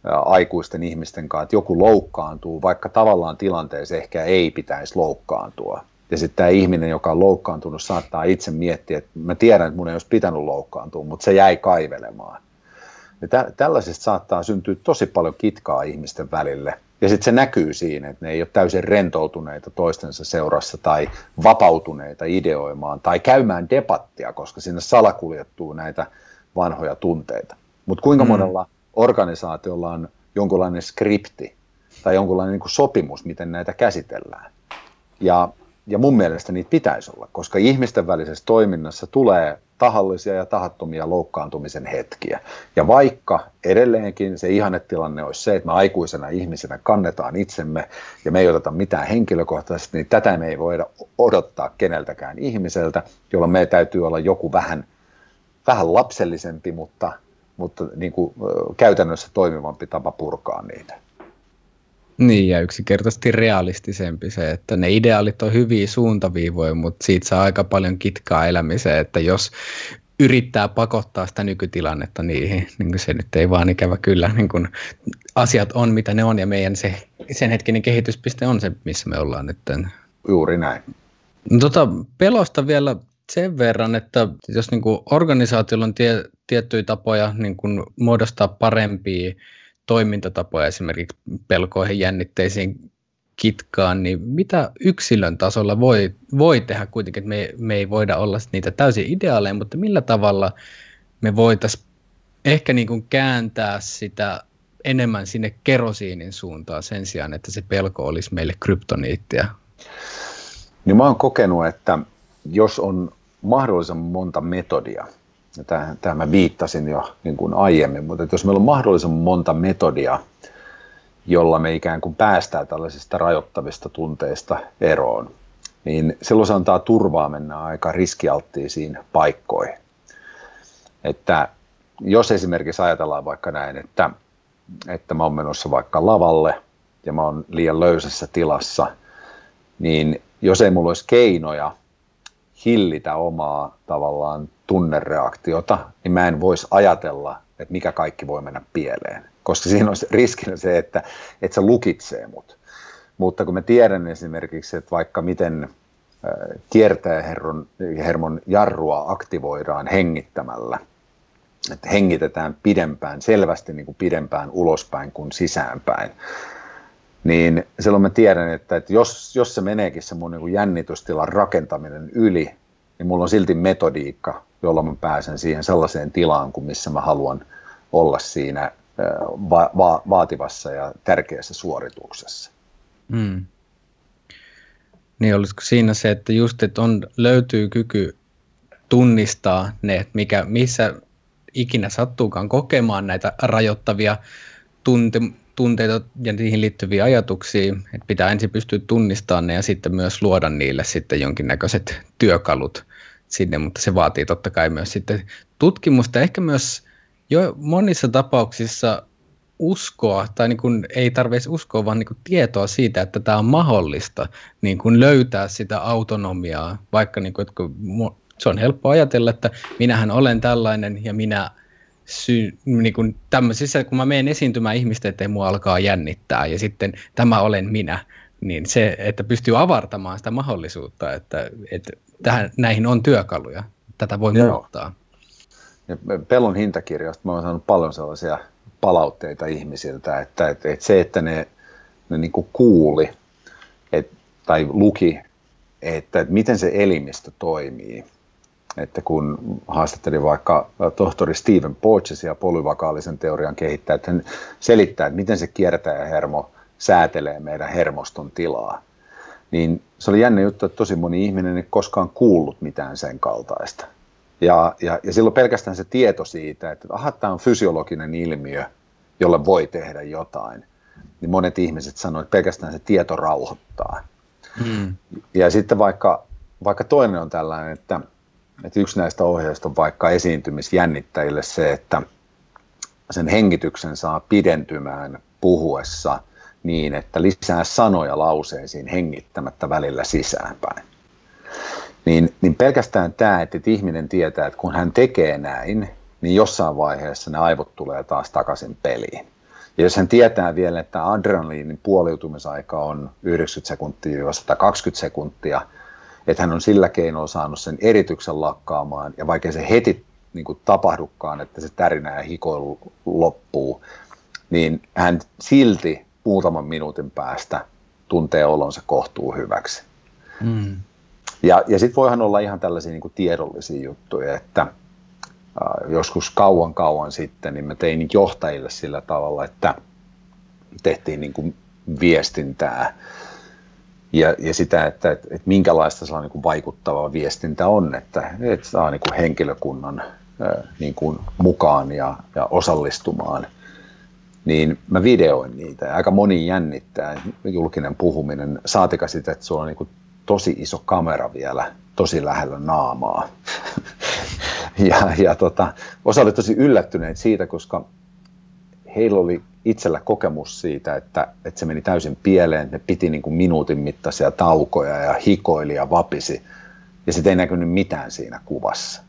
S1: aikuisten ihmisten kanssa, että joku loukkaantuu, vaikka tavallaan tilanteessa ehkä ei pitäisi loukkaantua. Ja sitten tämä ihminen, joka on loukkaantunut, saattaa itse miettiä, että mä tiedän, että mun ei olisi pitänyt loukkaantua, mutta se jäi kaivelemaan. Ja tä- tällaisesta saattaa syntyä tosi paljon kitkaa ihmisten välille – ja sitten se näkyy siinä, että ne ei ole täysin rentoutuneita toistensa seurassa tai vapautuneita ideoimaan tai käymään debattia, koska sinne salakuljettuu näitä vanhoja tunteita. Mutta kuinka mm. monella organisaatiolla on jonkunlainen skripti tai jonkunlainen niin sopimus, miten näitä käsitellään. Ja, ja mun mielestä niitä pitäisi olla, koska ihmisten välisessä toiminnassa tulee tahallisia ja tahattomia loukkaantumisen hetkiä. Ja vaikka edelleenkin se ihannetilanne olisi se, että me aikuisena ihmisenä kannetaan itsemme ja me ei oteta mitään henkilökohtaisesti, niin tätä me ei voida odottaa keneltäkään ihmiseltä, jolloin meidän täytyy olla joku vähän, vähän lapsellisempi, mutta, mutta niin kuin, käytännössä toimivampi tapa purkaa niitä.
S3: Niin, ja yksinkertaisesti realistisempi se, että ne ideaalit on hyviä suuntaviivoja, mutta siitä saa aika paljon kitkaa elämiseen, että jos yrittää pakottaa sitä nykytilannetta niihin, niin se nyt ei vaan ikävä kyllä, niin kun asiat on mitä ne on, ja meidän se, sen hetkinen kehityspiste on se, missä me ollaan nyt.
S1: Juuri näin.
S3: No, tota, pelosta vielä sen verran, että jos niin organisaatiolla on tie, tiettyjä tapoja niin muodostaa parempia toimintatapoja esimerkiksi pelkoihin, jännitteisiin kitkaan, niin mitä yksilön tasolla voi, voi tehdä kuitenkin, että me, me ei voida olla niitä täysin ideaaleja, mutta millä tavalla me voitaisiin ehkä niin kuin kääntää sitä enemmän sinne kerosiinin suuntaan sen sijaan, että se pelko olisi meille kryptoniittia?
S1: Niin mä oon kokenut, että jos on mahdollisimman monta metodia, tähän, tähän mä viittasin jo niin kuin aiemmin, mutta että jos meillä on mahdollisimman monta metodia, jolla me ikään kuin päästään tällaisista rajoittavista tunteista eroon, niin silloin se antaa turvaa mennä aika riskialttiisiin paikkoihin. Että jos esimerkiksi ajatellaan vaikka näin, että, että mä oon menossa vaikka lavalle ja mä oon liian löysässä tilassa, niin jos ei mulla olisi keinoja hillitä omaa tavallaan tunnereaktiota, niin mä en voisi ajatella, että mikä kaikki voi mennä pieleen. Koska siinä on riskinä se, että, että se lukitsee mut. Mutta kun mä tiedän esimerkiksi, että vaikka miten kiertäjähermon hermon jarrua aktivoidaan hengittämällä, että hengitetään pidempään, selvästi niin kuin pidempään ulospäin kuin sisäänpäin, niin silloin mä tiedän, että, että jos, jos se meneekin se mun niin jännitystilan rakentaminen yli, niin mulla on silti metodiikka, jolla mä pääsen siihen sellaiseen tilaan, kuin missä mä haluan olla siinä va- va- vaativassa ja tärkeässä suorituksessa. Mm.
S3: Niin olisiko siinä se, että just, että on, löytyy kyky tunnistaa ne, mikä, missä ikinä sattuukaan kokemaan näitä rajoittavia tunte, tunteita ja niihin liittyviä ajatuksia, että pitää ensin pystyä tunnistamaan ne ja sitten myös luoda niille sitten jonkinnäköiset työkalut sinne, mutta se vaatii totta kai myös sitten tutkimusta, ehkä myös jo monissa tapauksissa uskoa, tai niin kuin, ei tarvitse uskoa, vaan niin kuin tietoa siitä, että tämä on mahdollista niin kuin löytää sitä autonomiaa, vaikka niin kuin, että kun se on helppo ajatella, että minähän olen tällainen ja minä sy, niin kuin tämmöisissä, kun mä menen esiintymään ihmisten, että mua alkaa jännittää ja sitten tämä olen minä, niin se, että pystyy avartamaan sitä mahdollisuutta, että, että tähän, näihin on työkaluja, tätä voi Joo. muuttaa.
S1: Ja pelon hintakirjasta mä oon saanut paljon sellaisia palautteita ihmisiltä, että, että, että se, että ne, ne niin kuuli et, tai luki, että, että miten se elimistö toimii, että kun haastattelin vaikka tohtori Steven Porgesia polyvakaalisen teorian kehittäjä, että hän selittää, että miten se hermo säätelee meidän hermoston tilaa, niin se oli jännä juttu, että tosi moni ihminen ei koskaan kuullut mitään sen kaltaista. Ja, ja, ja silloin pelkästään se tieto siitä, että aha, tämä on fysiologinen ilmiö, jolle voi tehdä jotain, niin monet ihmiset sanoivat, että pelkästään se tieto rauhoittaa. Hmm. Ja sitten vaikka, vaikka toinen on tällainen, että, että yksi näistä ohjeista on vaikka esiintymisjännittäjille se, että sen hengityksen saa pidentymään puhuessa niin, että lisää sanoja lauseisiin hengittämättä välillä sisäänpäin niin, niin pelkästään tämä, että ihminen tietää, että kun hän tekee näin, niin jossain vaiheessa ne aivot tulee taas takaisin peliin. Ja jos hän tietää vielä, että adrenaliinin puoliutumisaika on 90 sekuntia 120 sekuntia, että hän on sillä keinoilla saanut sen erityksen lakkaamaan, ja vaikka se heti niin kuin tapahdukaan, että se tärinä ja hikoilu loppuu, niin hän silti muutaman minuutin päästä tuntee olonsa kohtuu hyväksi. Mm. Ja, ja sitten voihan olla ihan tällaisia niin kuin tiedollisia juttuja, että äh, joskus kauan kauan sitten niin mä tein johtajille sillä tavalla, että tehtiin niin kuin viestintää ja, ja sitä, että, että, että minkälaista se on niin kuin vaikuttavaa viestintä on, että, että saa niin kuin henkilökunnan äh, niin kuin mukaan ja, ja osallistumaan niin mä videoin niitä ja aika moni jännittää julkinen puhuminen, saatika sitä, että sulla on niin tosi iso kamera vielä tosi lähellä naamaa. ja ja tota, osa oli tosi yllättyneet siitä, koska heillä oli itsellä kokemus siitä, että, että se meni täysin pieleen, ne piti niin kuin minuutin mittaisia taukoja ja hikoili ja vapisi, ja sitten ei näkynyt mitään siinä kuvassa.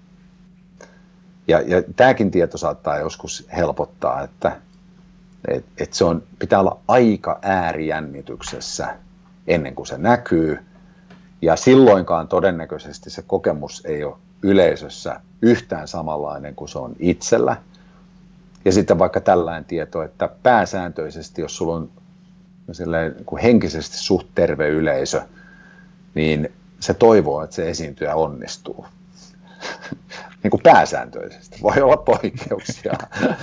S1: Ja, ja tämäkin tieto saattaa joskus helpottaa, että et, et se on, pitää olla aika äärijännityksessä ennen kuin se näkyy, ja silloinkaan todennäköisesti se kokemus ei ole yleisössä yhtään samanlainen kuin se on itsellä. Ja sitten vaikka tällainen tieto, että pääsääntöisesti, jos sulla on niin henkisesti suht terve yleisö, niin se toivoo, että se esiintyjä onnistuu. Niin kuin pääsääntöisesti. Voi olla poikkeuksia.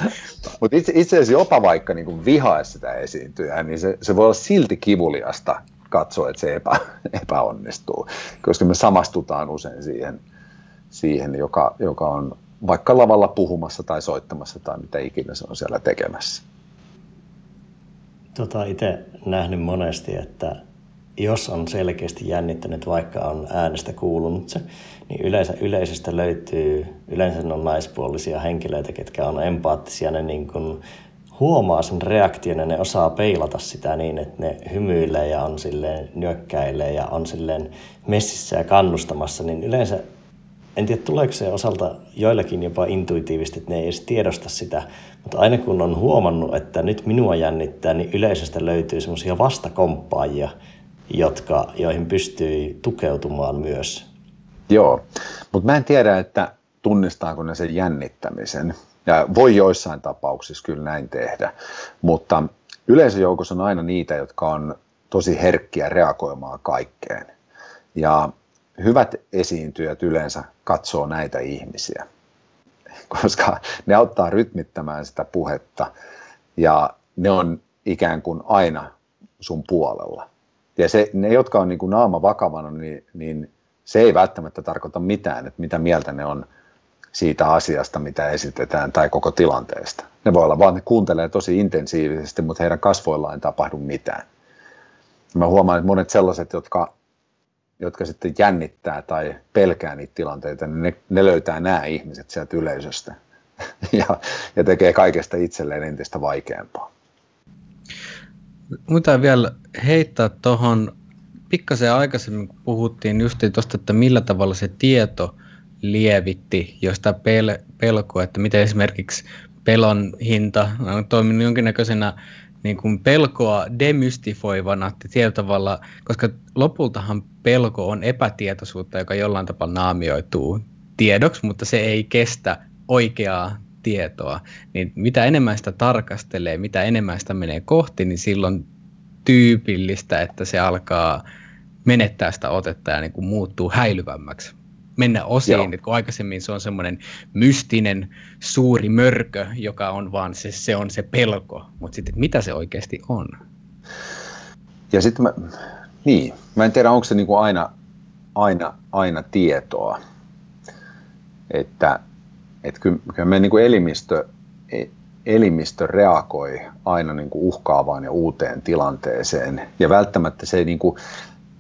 S1: Mutta itse, itse asiassa jopa vaikka niin kuin vihaa sitä esiintyjää, niin se, se voi olla silti kivuliasta katsoa, että se epä, epäonnistuu, koska me samastutaan usein siihen, siihen joka, joka on vaikka lavalla puhumassa tai soittamassa tai mitä ikinä se on siellä tekemässä.
S2: Tota, itse nähnyt monesti, että jos on selkeästi jännittänyt, vaikka on äänestä kuulunut se, niin yleensä yleisöstä löytyy, yleensä on naispuolisia henkilöitä, ketkä on empaattisia, ne niin kuin huomaa sen reaktion ja ne osaa peilata sitä niin, että ne hymyilee ja on silleen nyökkäilee ja on silleen messissä ja kannustamassa, niin yleensä en tiedä tuleeko se osalta joillakin jopa intuitiivisesti, että ne ei edes tiedosta sitä, mutta aina kun on huomannut, että nyt minua jännittää, niin yleisöstä löytyy semmoisia vastakomppaajia, jotka, joihin pystyy tukeutumaan myös.
S1: Joo, mutta mä en tiedä, että tunnistaako ne sen jännittämisen. Ja voi joissain tapauksissa kyllä näin tehdä, mutta yleisöjoukossa on aina niitä, jotka on tosi herkkiä reagoimaan kaikkeen. Ja hyvät esiintyjät yleensä katsoo näitä ihmisiä, koska ne auttaa rytmittämään sitä puhetta ja ne on ikään kuin aina sun puolella. Ja se, ne, jotka on niin kuin naama vakavana, niin, niin se ei välttämättä tarkoita mitään, että mitä mieltä ne on siitä asiasta, mitä esitetään, tai koko tilanteesta. Ne voi olla vaan, ne kuuntelee tosi intensiivisesti, mutta heidän kasvoillaan ei tapahdu mitään. Mä huomaan, että monet sellaiset, jotka, jotka sitten jännittää tai pelkää niitä tilanteita, niin ne, ne löytää nämä ihmiset sieltä yleisöstä ja, ja tekee kaikesta itselleen entistä vaikeampaa.
S3: Mutta vielä heittää tuohon, pikkasen aikaisemmin puhuttiin just tuosta, että millä tavalla se tieto lievitti josta pel- pelkoa, että miten esimerkiksi pelon hinta on toiminut jonkinnäköisenä niin kuin pelkoa demystifoivana tietyllä tavalla, koska lopultahan pelko on epätietoisuutta, joka jollain tapaa naamioituu tiedoksi, mutta se ei kestä oikeaa tietoa. Niin mitä enemmän sitä tarkastelee, mitä enemmän sitä menee kohti, niin silloin tyypillistä, että se alkaa menettää sitä otetta ja niin kuin muuttuu häilyvämmäksi mennä osiin, Joo. kun aikaisemmin se on semmoinen mystinen suuri mörkö, joka on vaan se, se on se pelko, mutta sitten mitä se oikeasti on?
S1: Ja sitten mä, niin, mä en tiedä, onko se niinku aina, aina, aina tietoa, että, että kyllä, kyllä meidän niinku elimistö, e, elimistö reagoi aina niinku uhkaavaan ja uuteen tilanteeseen, ja välttämättä se ei, niinku,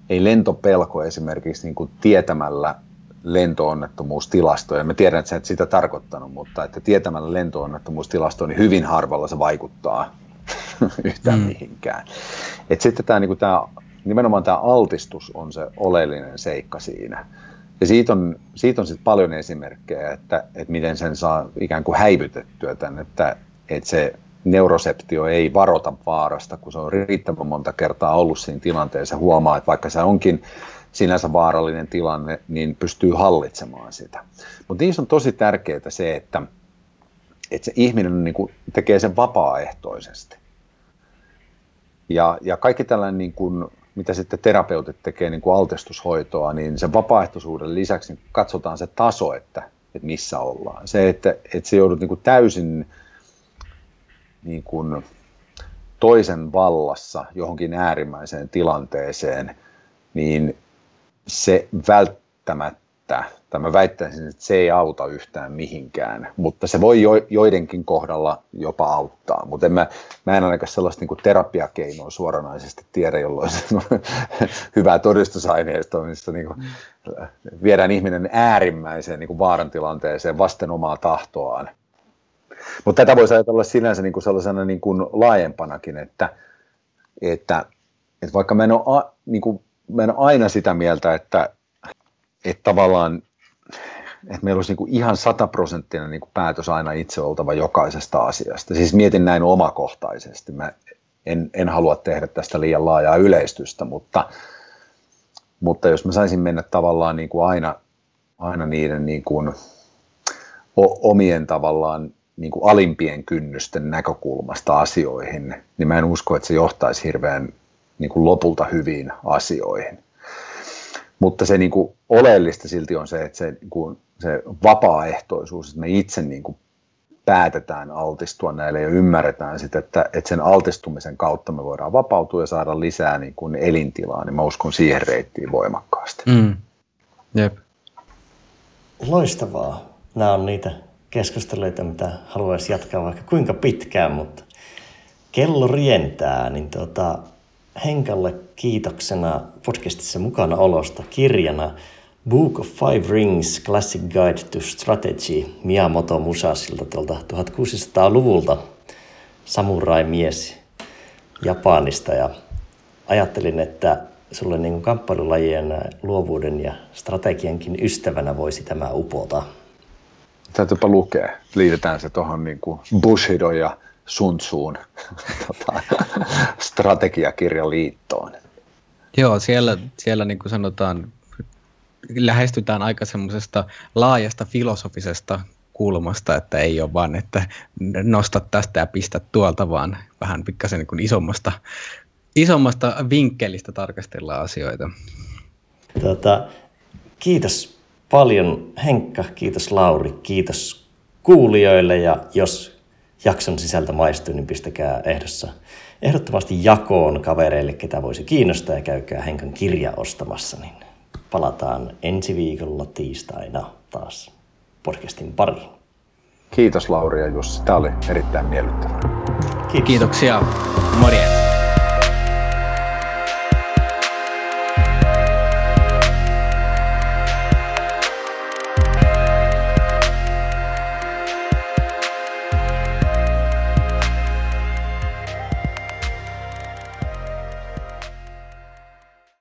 S1: ei lentopelko esimerkiksi niinku tietämällä lentoonnettomuustilastoja. Mä tiedän, että sä et sitä tarkoittanut, mutta että tietämällä lentoonnettomuustilastoa, niin hyvin harvalla se vaikuttaa yhtään mm. mihinkään. Et sitten tämä, niin tämä, nimenomaan tämä altistus on se oleellinen seikka siinä. Ja siitä on, siitä on sitten paljon esimerkkejä, että, että miten sen saa ikään kuin häivytettyä tämän, että, että se neuroseptio ei varota vaarasta, kun se on riittävän monta kertaa ollut siinä tilanteessa, huomaa, että vaikka se onkin sinänsä vaarallinen tilanne, niin pystyy hallitsemaan sitä. Mutta niissä on tosi tärkeää se, että, että se ihminen niin kuin tekee sen vapaaehtoisesti. Ja, ja kaikki tällainen, niin kuin, mitä sitten terapeutit tekee niin kuin altistushoitoa, niin sen vapaaehtoisuuden lisäksi niin katsotaan se taso, että, että missä ollaan. Se, että, että se joudut niin kuin täysin niin kuin toisen vallassa johonkin äärimmäiseen tilanteeseen, niin se välttämättä, tai mä väittäisin, että se ei auta yhtään mihinkään, mutta se voi jo, joidenkin kohdalla jopa auttaa, mutta en mä, mä en ainakaan sellaista niin terapiakeinoa suoranaisesti tiedä, jolloin se on hyvää todistusaineistoa, missä niin kuin viedään ihminen äärimmäiseen niin kuin vaarantilanteeseen vasten omaa tahtoaan. Mutta tätä voisi ajatella sinänsä niin kuin sellaisena niin kuin laajempanakin, että, että, että vaikka mä en ole a, niin kuin mä en aina sitä mieltä, että, että tavallaan että meillä olisi niin ihan sataprosenttinen niin päätös aina itse oltava jokaisesta asiasta. Siis mietin näin omakohtaisesti. Mä en, en halua tehdä tästä liian laajaa yleistystä, mutta, mutta jos mä saisin mennä tavallaan niin kuin aina, aina niiden niin kuin omien tavallaan niin kuin alimpien kynnysten näkökulmasta asioihin, niin mä en usko, että se johtaisi hirveän niin kuin lopulta hyviin asioihin. Mutta se niin kuin oleellista silti on se, että se, niin kuin, se vapaaehtoisuus, että me itse niin kuin päätetään altistua näille ja ymmärretään sitten, että, että sen altistumisen kautta me voidaan vapautua ja saada lisää niin kuin elintilaa, niin mä uskon siihen reittiin voimakkaasti. Mm.
S2: Jep. Loistavaa. Nämä on niitä keskusteluita, mitä haluaisi jatkaa vaikka kuinka pitkään, mutta kello rientää, niin tuota, Henkalle kiitoksena podcastissa mukana olosta kirjana Book of Five Rings Classic Guide to Strategy Miyamoto Musasilta tuolta 1600-luvulta. samurai-mies Japanista ja ajattelin, että sulle niin kamppailulajien luovuuden ja strategiankin ystävänä voisi tämä upota.
S1: Täytyypä lukea. Liitetään se tuohon niin Bushido ja Sun Tzuun tota, strategiakirjaliittoon.
S3: Joo, siellä, siellä niin kuin sanotaan, lähestytään aika semmoisesta laajasta filosofisesta kulmasta, että ei ole vaan, että nosta tästä ja pistä tuolta, vaan vähän pikkasen niin kuin isommasta, isommasta vinkkelistä tarkastellaan asioita.
S2: Tota, kiitos paljon Henkka, kiitos Lauri, kiitos kuulijoille ja jos jakson sisältö maistuu, niin pistäkää ehdossa ehdottomasti jakoon kavereille, ketä voisi kiinnostaa ja käykää Henkan kirja ostamassa, niin palataan ensi viikolla tiistaina taas podcastin pariin.
S1: Kiitos Lauri ja Jussi. Tämä oli erittäin miellyttävää.
S3: Kiitos. Kiitoksia. Morjens.